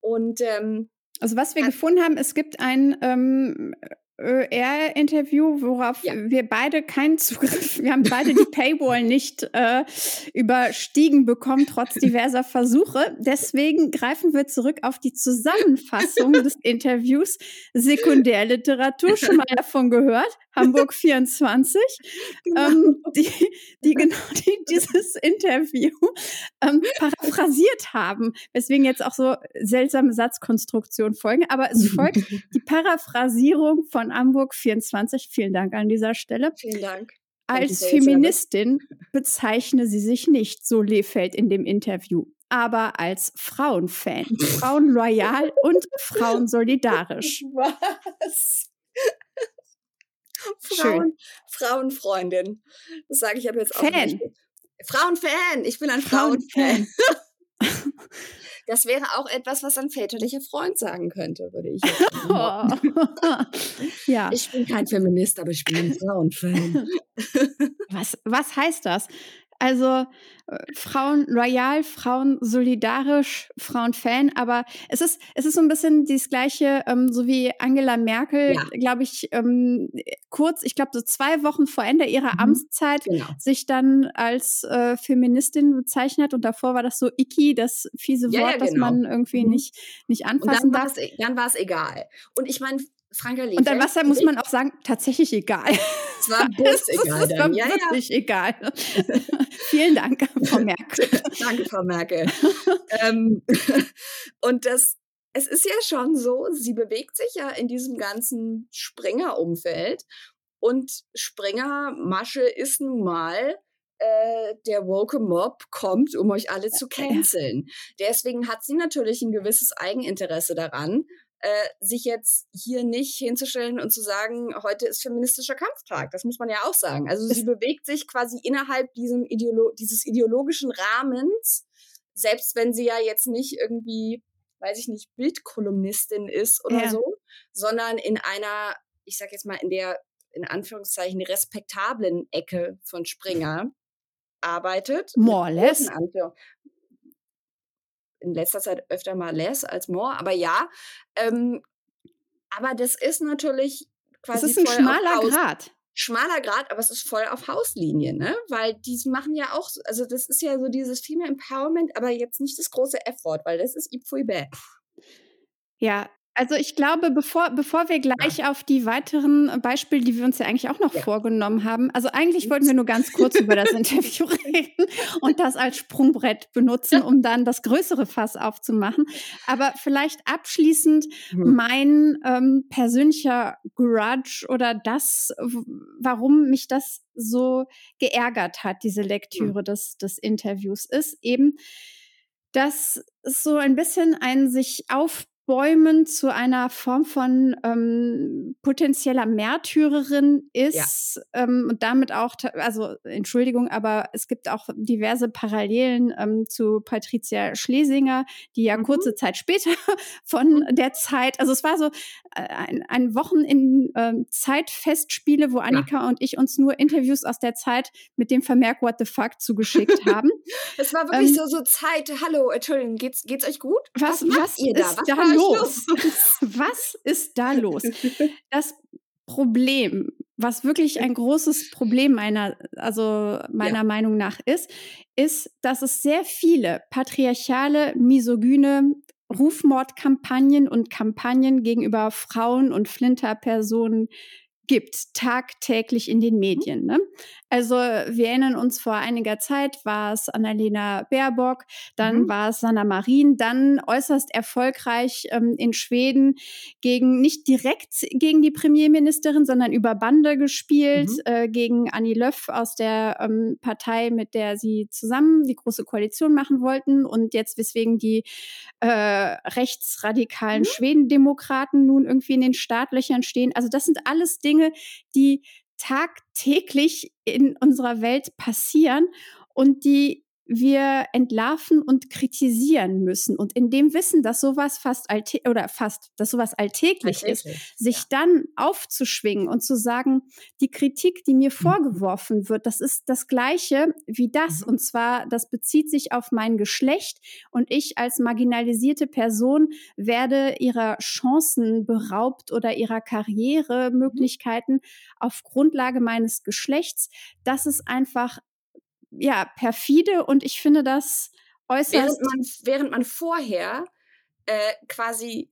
Und ähm, also was wir gefunden haben, es gibt ein ähm, OER-Interview, worauf ja. wir beide keinen Zugriff, wir haben beide die Paywall nicht äh, überstiegen bekommen, trotz diverser Versuche. Deswegen greifen wir zurück auf die Zusammenfassung des Interviews. Sekundärliteratur, schon mal davon gehört, Hamburg 24, genau. ähm, die, die genau die, dieses Interview ähm, paraphrasiert haben, weswegen jetzt auch so seltsame Satzkonstruktionen folgen. Aber es folgt die Paraphrasierung von Hamburg 24. Vielen Dank an dieser Stelle. Vielen Dank. Als Feministin bezeichne sie sich nicht, so Lefeld in dem Interview, aber als Frauenfan, frauenloyal und frauensolidarisch. Was? Frauen, Frauenfreundin. Das sage ich aber jetzt auch Fan. nicht. Frauenfan. Ich bin ein Frauenfan. Frauenfan. Das wäre auch etwas, was ein väterlicher Freund sagen könnte, würde ich jetzt ja. Ich bin kein Feminist, aber ich bin ein Frauenfan. was, was heißt das? Also äh, Frauen loyal, Frauen solidarisch, Frauen Fan, aber es ist, es ist so ein bisschen das gleiche, ähm, so wie Angela Merkel, ja. glaube ich, ähm, kurz, ich glaube so zwei Wochen vor Ende ihrer mhm. Amtszeit genau. sich dann als äh, Feministin bezeichnet und davor war das so icky, das fiese Wort, ja, ja, genau. das man irgendwie mhm. nicht, nicht anfassen darf. Dann war es egal. Und ich meine, Franka Und dann Wasser muss man auch sagen, tatsächlich egal. Es war bloß egal. Es war ja, wirklich ja. egal. Vielen Dank, Frau Merkel. Danke, Frau Merkel. ähm, und das, es ist ja schon so, sie bewegt sich ja in diesem ganzen Springer-Umfeld. Und Springer-Masche ist nun mal äh, der woke Mob kommt, um euch alle zu canceln. Deswegen hat sie natürlich ein gewisses Eigeninteresse daran, äh, sich jetzt hier nicht hinzustellen und zu sagen, heute ist feministischer Kampftag. Das muss man ja auch sagen. Also sie bewegt sich quasi innerhalb diesem Ideolo dieses ideologischen Rahmens, selbst wenn sie ja jetzt nicht irgendwie, weiß ich nicht, Bildkolumnistin ist oder ja. so, sondern in einer, ich sag jetzt mal, in der in Anführungszeichen respektablen Ecke von Springer arbeitet. More or less in letzter Zeit öfter mal less als more, aber ja. Ähm, aber das ist natürlich quasi. Das ist ein schmaler Grad. Schmaler Grad, aber es ist voll auf Hauslinie, ne? Weil die machen ja auch, also das ist ja so dieses Female Empowerment, aber jetzt nicht das große F-Wort, weil das ist Ipfuibe. Ja, also ich glaube, bevor, bevor wir gleich ja. auf die weiteren Beispiele, die wir uns ja eigentlich auch noch ja. vorgenommen haben, also eigentlich wollten wir nur ganz kurz über das Interview reden und das als Sprungbrett benutzen, um dann das größere Fass aufzumachen. Aber vielleicht abschließend mhm. mein ähm, persönlicher Grudge oder das, warum mich das so geärgert hat, diese Lektüre mhm. des, des Interviews, ist eben, dass es so ein bisschen ein sich auf Bäumen zu einer Form von ähm, potenzieller Märtyrerin ist ja. ähm, und damit auch, also Entschuldigung, aber es gibt auch diverse Parallelen ähm, zu Patricia Schlesinger, die ja mhm. kurze Zeit später von mhm. der Zeit, also es war so äh, ein, ein Wochen in ähm, Zeitfestspiele, wo Annika ja. und ich uns nur Interviews aus der Zeit mit dem Vermerk What the fuck zugeschickt haben. Es war wirklich ähm, so, so Zeit, hallo, Entschuldigung, geht's, geht's euch gut? Was, was, was ihr da? Was da los? Was ist da los? Das Problem, was wirklich ein großes Problem meiner, also meiner ja. Meinung nach ist, ist, dass es sehr viele patriarchale, misogyne Rufmordkampagnen und Kampagnen gegenüber Frauen und Flinterpersonen gibt, tagtäglich in den mhm. Medien. Ne? Also wir erinnern uns, vor einiger Zeit war es Annalena Baerbock, dann mhm. war es Sanna Marin, dann äußerst erfolgreich ähm, in Schweden gegen, nicht direkt gegen die Premierministerin, sondern über Bande gespielt, mhm. äh, gegen Annie Lööf aus der ähm, Partei, mit der sie zusammen die Große Koalition machen wollten und jetzt weswegen die äh, rechtsradikalen mhm. Schwedendemokraten nun irgendwie in den Startlöchern stehen. Also das sind alles Dinge, die tagtäglich in unserer Welt passieren und die wir entlarven und kritisieren müssen. Und in dem Wissen, dass sowas fast alltä oder fast, dass sowas alltäglich, alltäglich ist, sich ja. dann aufzuschwingen und zu sagen, die Kritik, die mir mhm. vorgeworfen wird, das ist das Gleiche wie das. Mhm. Und zwar, das bezieht sich auf mein Geschlecht und ich als marginalisierte Person werde ihrer Chancen beraubt oder ihrer Karrieremöglichkeiten mhm. auf Grundlage meines Geschlechts. Das ist einfach ja, perfide und ich finde das äußerst. Während man, während man vorher äh, quasi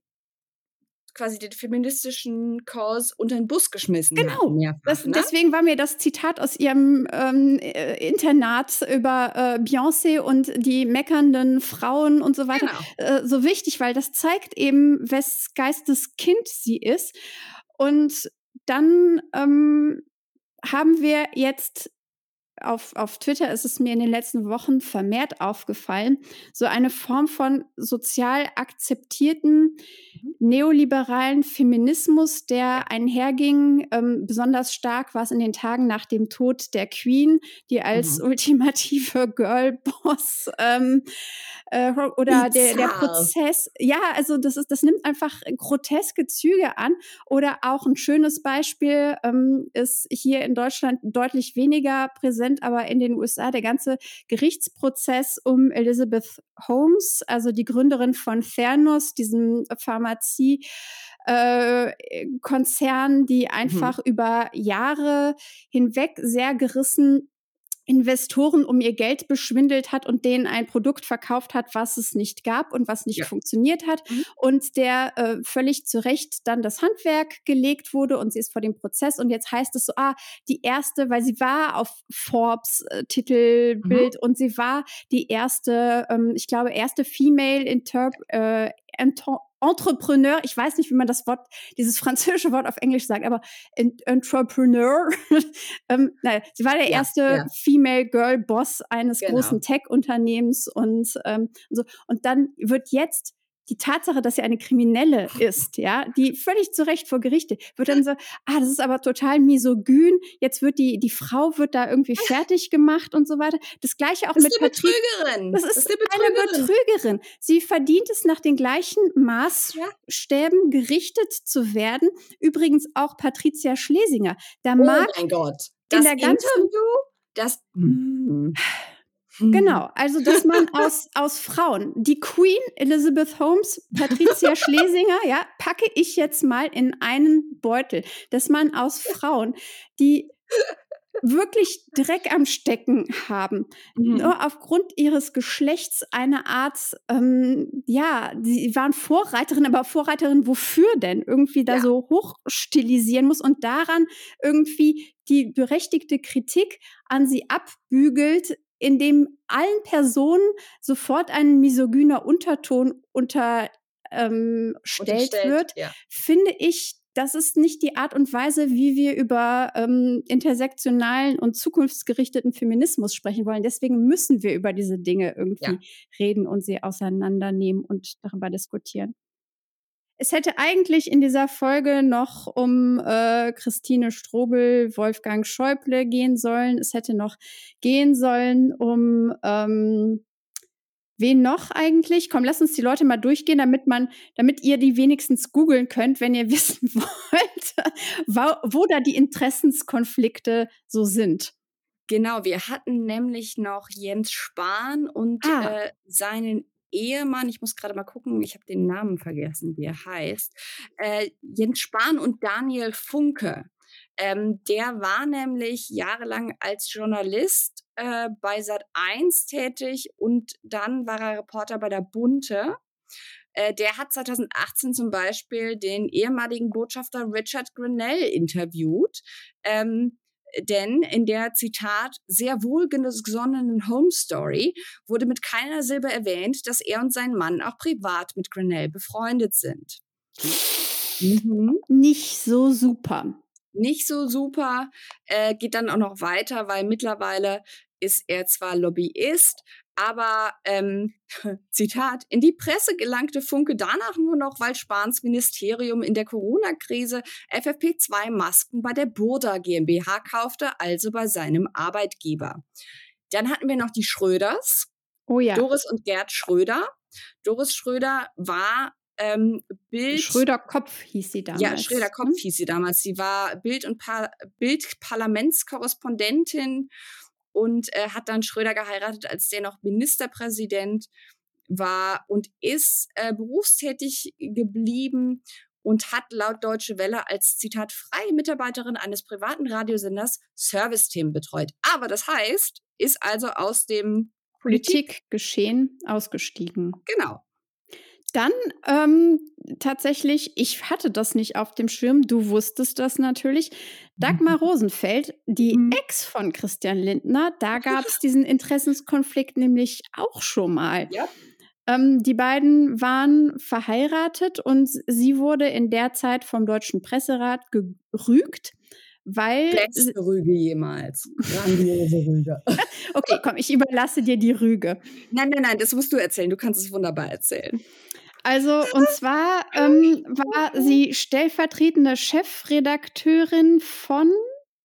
quasi den feministischen Cause unter den Bus geschmissen genau. Mehrfach, das, ne? Deswegen war mir das Zitat aus ihrem ähm, äh, Internat über äh, Beyoncé und die meckernden Frauen und so weiter genau. äh, so wichtig, weil das zeigt eben, wes Geistes Kind sie ist. Und dann ähm, haben wir jetzt auf, auf Twitter ist es mir in den letzten Wochen vermehrt aufgefallen, so eine Form von sozial akzeptierten mhm. neoliberalen Feminismus, der einherging. Ähm, besonders stark war es in den Tagen nach dem Tod der Queen, die als mhm. ultimative Girlboss ähm, äh, oder der, der Prozess. Ja, also das ist, das nimmt einfach groteske Züge an. Oder auch ein schönes Beispiel ähm, ist hier in Deutschland deutlich weniger präsent, aber in den USA der ganze Gerichtsprozess um Elizabeth Holmes, also die Gründerin von Theranos, diesem Pharmazie äh, Konzern, die mhm. einfach mhm. über Jahre hinweg sehr gerissen Investoren um ihr Geld beschwindelt hat und denen ein Produkt verkauft hat, was es nicht gab und was nicht ja. funktioniert hat mhm. und der äh, völlig zu Recht dann das Handwerk gelegt wurde und sie ist vor dem Prozess und jetzt heißt es so, ah, die erste, weil sie war auf Forbes äh, Titelbild mhm. und sie war die erste, ähm, ich glaube, erste Female Interp äh, Entrepreneur, ich weiß nicht, wie man das Wort, dieses französische Wort auf Englisch sagt, aber Entrepreneur, ähm, nein, sie war der ja, erste ja. Female Girl Boss eines genau. großen Tech-Unternehmens und ähm, so. Und dann wird jetzt die Tatsache, dass sie eine Kriminelle ist, ja, die völlig zu Recht vor Gerichte, wird dann so, ah, das ist aber total misogyn, jetzt wird die, die Frau wird da irgendwie fertig gemacht und so weiter. Das gleiche auch das mit ist eine Betrügerin. Das ist, das ist eine, Betrügerin. Sie verdient es nach den gleichen Maßstäben gerichtet zu werden. Übrigens auch Patricia Schlesinger. Da oh mag mein Gott. Das in der ganzen, Interview, das, mm. Genau, also dass man aus, aus Frauen, die Queen Elizabeth Holmes, Patricia Schlesinger, ja, packe ich jetzt mal in einen Beutel, dass man aus Frauen, die wirklich Dreck am Stecken haben, mhm. nur aufgrund ihres Geschlechts eine Art, ähm, ja, sie waren Vorreiterin, aber Vorreiterin wofür denn? Irgendwie da ja. so hochstilisieren muss und daran irgendwie die berechtigte Kritik an sie abbügelt, in dem allen Personen sofort ein misogyner Unterton unterstellt ähm, wird, ja. finde ich, das ist nicht die Art und Weise, wie wir über ähm, intersektionalen und zukunftsgerichteten Feminismus sprechen wollen. Deswegen müssen wir über diese Dinge irgendwie ja. reden und sie auseinandernehmen und darüber diskutieren. Es hätte eigentlich in dieser Folge noch um äh, Christine Strobel, Wolfgang Schäuble gehen sollen. Es hätte noch gehen sollen um ähm, wen noch eigentlich? Komm, lass uns die Leute mal durchgehen, damit man, damit ihr die wenigstens googeln könnt, wenn ihr wissen wollt, wo, wo da die Interessenskonflikte so sind. Genau, wir hatten nämlich noch Jens Spahn und ah. äh, seinen Ehemann, ich muss gerade mal gucken, ich habe den Namen vergessen, wie er heißt, äh, Jens Spahn und Daniel Funke. Ähm, der war nämlich jahrelang als Journalist äh, bei Sat 1 tätig und dann war er Reporter bei der Bunte. Äh, der hat 2018 zum Beispiel den ehemaligen Botschafter Richard Grinnell interviewt. Ähm, denn in der Zitat sehr wohlgesonnenen Home Story wurde mit keiner Silbe erwähnt, dass er und sein Mann auch privat mit Grinnell befreundet sind. Mhm. Nicht so super. Nicht so super. Äh, geht dann auch noch weiter, weil mittlerweile ist er zwar Lobbyist, aber ähm, Zitat, in die Presse gelangte Funke danach nur noch, weil Spahns Ministerium in der Corona-Krise FFP2-Masken bei der Burda GmbH kaufte, also bei seinem Arbeitgeber. Dann hatten wir noch die Schröders. Oh ja. Doris und Gerd Schröder. Doris Schröder war ähm, Bild. Schröder-Kopf hieß sie damals. Ja, Schröder-Kopf hm? hieß sie damals. Sie war Bild- und pa Bild-Parlamentskorrespondentin und äh, hat dann Schröder geheiratet, als der noch Ministerpräsident war und ist äh, berufstätig geblieben und hat laut Deutsche Welle als Zitat freie Mitarbeiterin eines privaten Radiosenders Servicethemen betreut. Aber das heißt, ist also aus dem Politikgeschehen ausgestiegen. Genau. Dann ähm, tatsächlich, ich hatte das nicht auf dem Schirm, du wusstest das natürlich. Dagmar mhm. Rosenfeld, die mhm. Ex von Christian Lindner, da gab es diesen Interessenskonflikt nämlich auch schon mal. Ja. Ähm, die beiden waren verheiratet und sie wurde in der Zeit vom Deutschen Presserat gerügt, weil. Beste Rüge jemals. Grandiose Rüge. okay, komm, ich überlasse dir die Rüge. Nein, nein, nein, das musst du erzählen. Du kannst es wunderbar erzählen. Also, und zwar ähm, war sie stellvertretende Chefredakteurin von.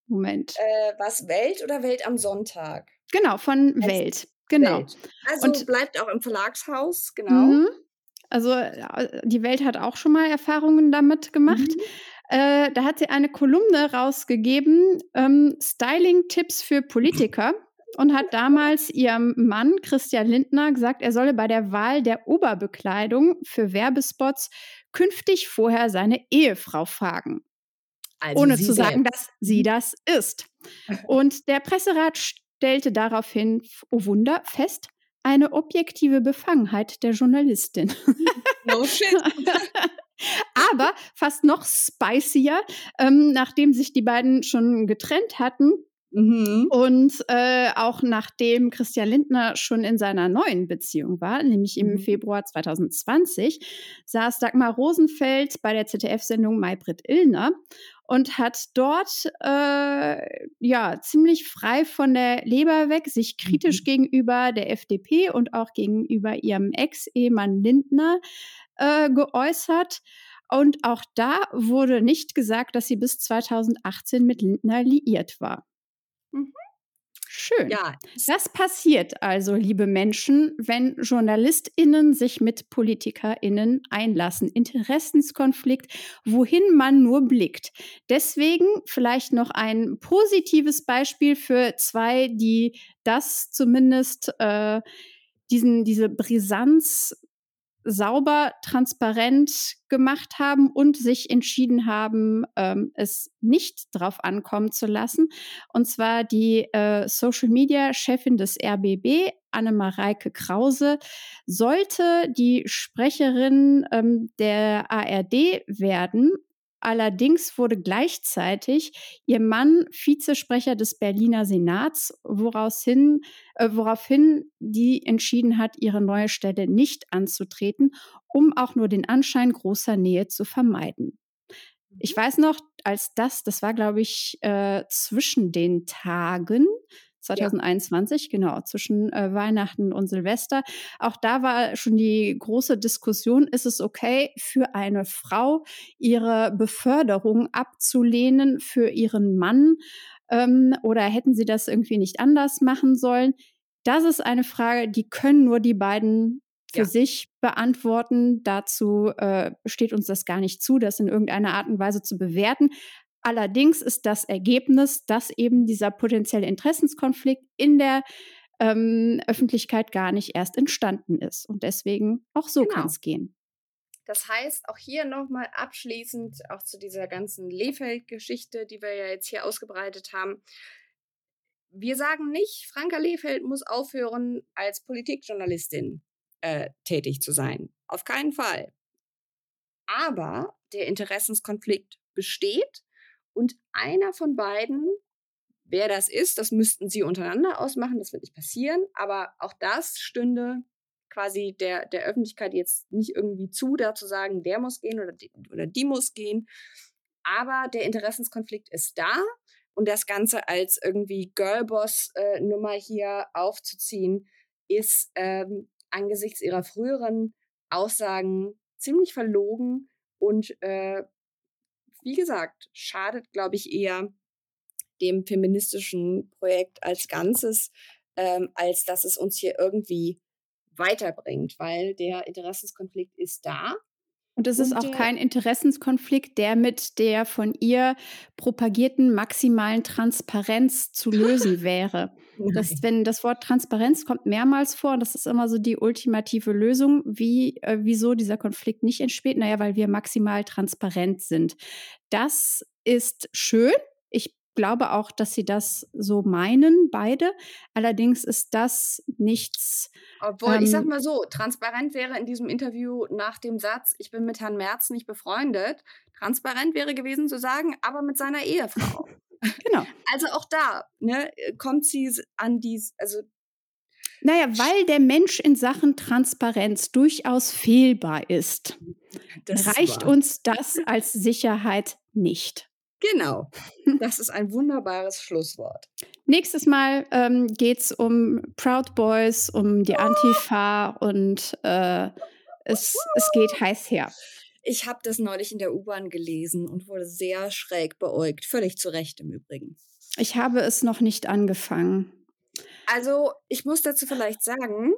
Moment. Äh, was, Welt oder Welt am Sonntag? Genau, von heißt Welt. Genau. Welt. Also und, bleibt auch im Verlagshaus, genau. Mhm. Also die Welt hat auch schon mal Erfahrungen damit gemacht. Mhm. Äh, da hat sie eine Kolumne rausgegeben, ähm, Styling-Tipps für Politiker und hat damals ihrem Mann Christian Lindner gesagt, er solle bei der Wahl der Oberbekleidung für Werbespots künftig vorher seine Ehefrau fragen. Also ohne zu sagen, selbst. dass sie mhm. das ist. Und der Presserat stellte daraufhin, oh Wunder, fest, eine objektive Befangenheit der Journalistin. No shit. Aber fast noch spicier, ähm, nachdem sich die beiden schon getrennt hatten, Mhm. Und äh, auch nachdem Christian Lindner schon in seiner neuen Beziehung war, nämlich im mhm. Februar 2020, saß Dagmar Rosenfeld bei der ZDF-Sendung Maybrit Illner und hat dort äh, ja ziemlich frei von der Leber weg sich kritisch mhm. gegenüber der FDP und auch gegenüber ihrem Ex-Ehemann Lindner äh, geäußert. Und auch da wurde nicht gesagt, dass sie bis 2018 mit Lindner liiert war. Mhm. Schön. Ja. Das passiert also, liebe Menschen, wenn JournalistInnen sich mit PolitikerInnen einlassen. Interessenskonflikt, wohin man nur blickt. Deswegen vielleicht noch ein positives Beispiel für zwei, die das zumindest äh, diesen, diese Brisanz sauber, transparent gemacht haben und sich entschieden haben, ähm, es nicht drauf ankommen zu lassen. Und zwar die äh, Social-Media-Chefin des RBB, Annemareike Krause, sollte die Sprecherin ähm, der ARD werden Allerdings wurde gleichzeitig ihr Mann Vizesprecher des Berliner Senats, woraushin, äh, woraufhin die entschieden hat, ihre neue Stelle nicht anzutreten, um auch nur den Anschein großer Nähe zu vermeiden. Ich mhm. weiß noch, als das, das war, glaube ich, äh, zwischen den Tagen, 2021, ja. genau, zwischen äh, Weihnachten und Silvester. Auch da war schon die große Diskussion, ist es okay für eine Frau, ihre Beförderung abzulehnen für ihren Mann ähm, oder hätten sie das irgendwie nicht anders machen sollen? Das ist eine Frage, die können nur die beiden für ja. sich beantworten. Dazu äh, steht uns das gar nicht zu, das in irgendeiner Art und Weise zu bewerten. Allerdings ist das Ergebnis, dass eben dieser potenzielle Interessenskonflikt in der ähm, Öffentlichkeit gar nicht erst entstanden ist. Und deswegen auch so genau. kann es gehen. Das heißt, auch hier nochmal abschließend, auch zu dieser ganzen Lehfeld-Geschichte, die wir ja jetzt hier ausgebreitet haben. Wir sagen nicht, Franka Lehfeld muss aufhören, als Politikjournalistin äh, tätig zu sein. Auf keinen Fall. Aber der Interessenskonflikt besteht und einer von beiden, wer das ist, das müssten sie untereinander ausmachen, das wird nicht passieren, aber auch das stünde quasi der, der Öffentlichkeit jetzt nicht irgendwie zu, da zu sagen, der muss gehen oder die, oder die muss gehen. Aber der Interessenskonflikt ist da und das Ganze als irgendwie Girlboss-Nummer äh, hier aufzuziehen, ist ähm, angesichts ihrer früheren Aussagen ziemlich verlogen und äh, wie gesagt, schadet, glaube ich, eher dem feministischen Projekt als Ganzes, ähm, als dass es uns hier irgendwie weiterbringt, weil der Interessenskonflikt ist da. Und es ist auch kein Interessenskonflikt, der mit der von ihr propagierten maximalen Transparenz zu lösen wäre. Das, wenn das Wort Transparenz kommt mehrmals vor, das ist immer so die ultimative Lösung, wie, äh, wieso dieser Konflikt nicht entsteht. Naja, weil wir maximal transparent sind. Das ist schön. Ich glaube auch, dass sie das so meinen, beide. Allerdings ist das nichts. Obwohl, ähm, ich sag mal so, transparent wäre in diesem Interview nach dem Satz, ich bin mit Herrn Merz nicht befreundet, transparent wäre gewesen zu sagen, aber mit seiner Ehefrau. Genau. Also auch da ne, kommt sie an die, also naja, weil der Mensch in Sachen Transparenz durchaus fehlbar ist, das reicht uns das als Sicherheit nicht. Genau, das ist ein wunderbares Schlusswort. Nächstes Mal ähm, geht es um Proud Boys, um die Antifa und äh, es, es geht heiß her. Ich habe das neulich in der U-Bahn gelesen und wurde sehr schräg beäugt. Völlig zu Recht im Übrigen. Ich habe es noch nicht angefangen. Also, ich muss dazu vielleicht sagen,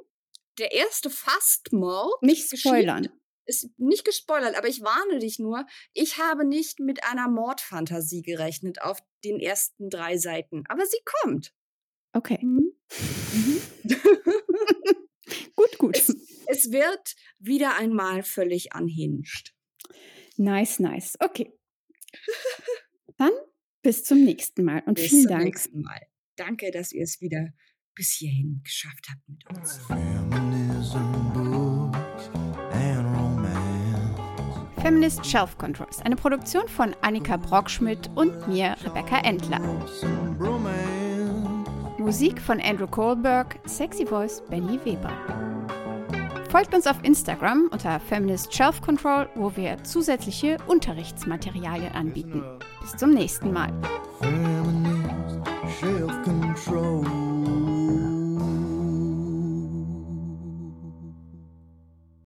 der erste Fastmord. Nicht spoilern ist nicht gespoilert, aber ich warne dich nur, ich habe nicht mit einer Mordfantasie gerechnet auf den ersten drei Seiten. Aber sie kommt. Okay. Mhm. gut, gut. Es, es, wird wieder einmal völlig unhinged. Nice, nice. Okay. Dann bis zum nächsten Mal und bis vielen Dank. Bis zum nächsten Mal. Danke, dass ihr es wieder bis hierhin geschafft habt mit uns. Feminist Shelf Controls, eine Produktion von Annika Brockschmidt und mir, Rebecca Endler. Musik von Andrew Kohlberg, Sexy Voice Benny Weber. Folgt uns auf Instagram unter Feminist Shelf Control, wo wir zusätzliche Unterrichtsmaterialien anbieten. Bis zum nächsten Mal.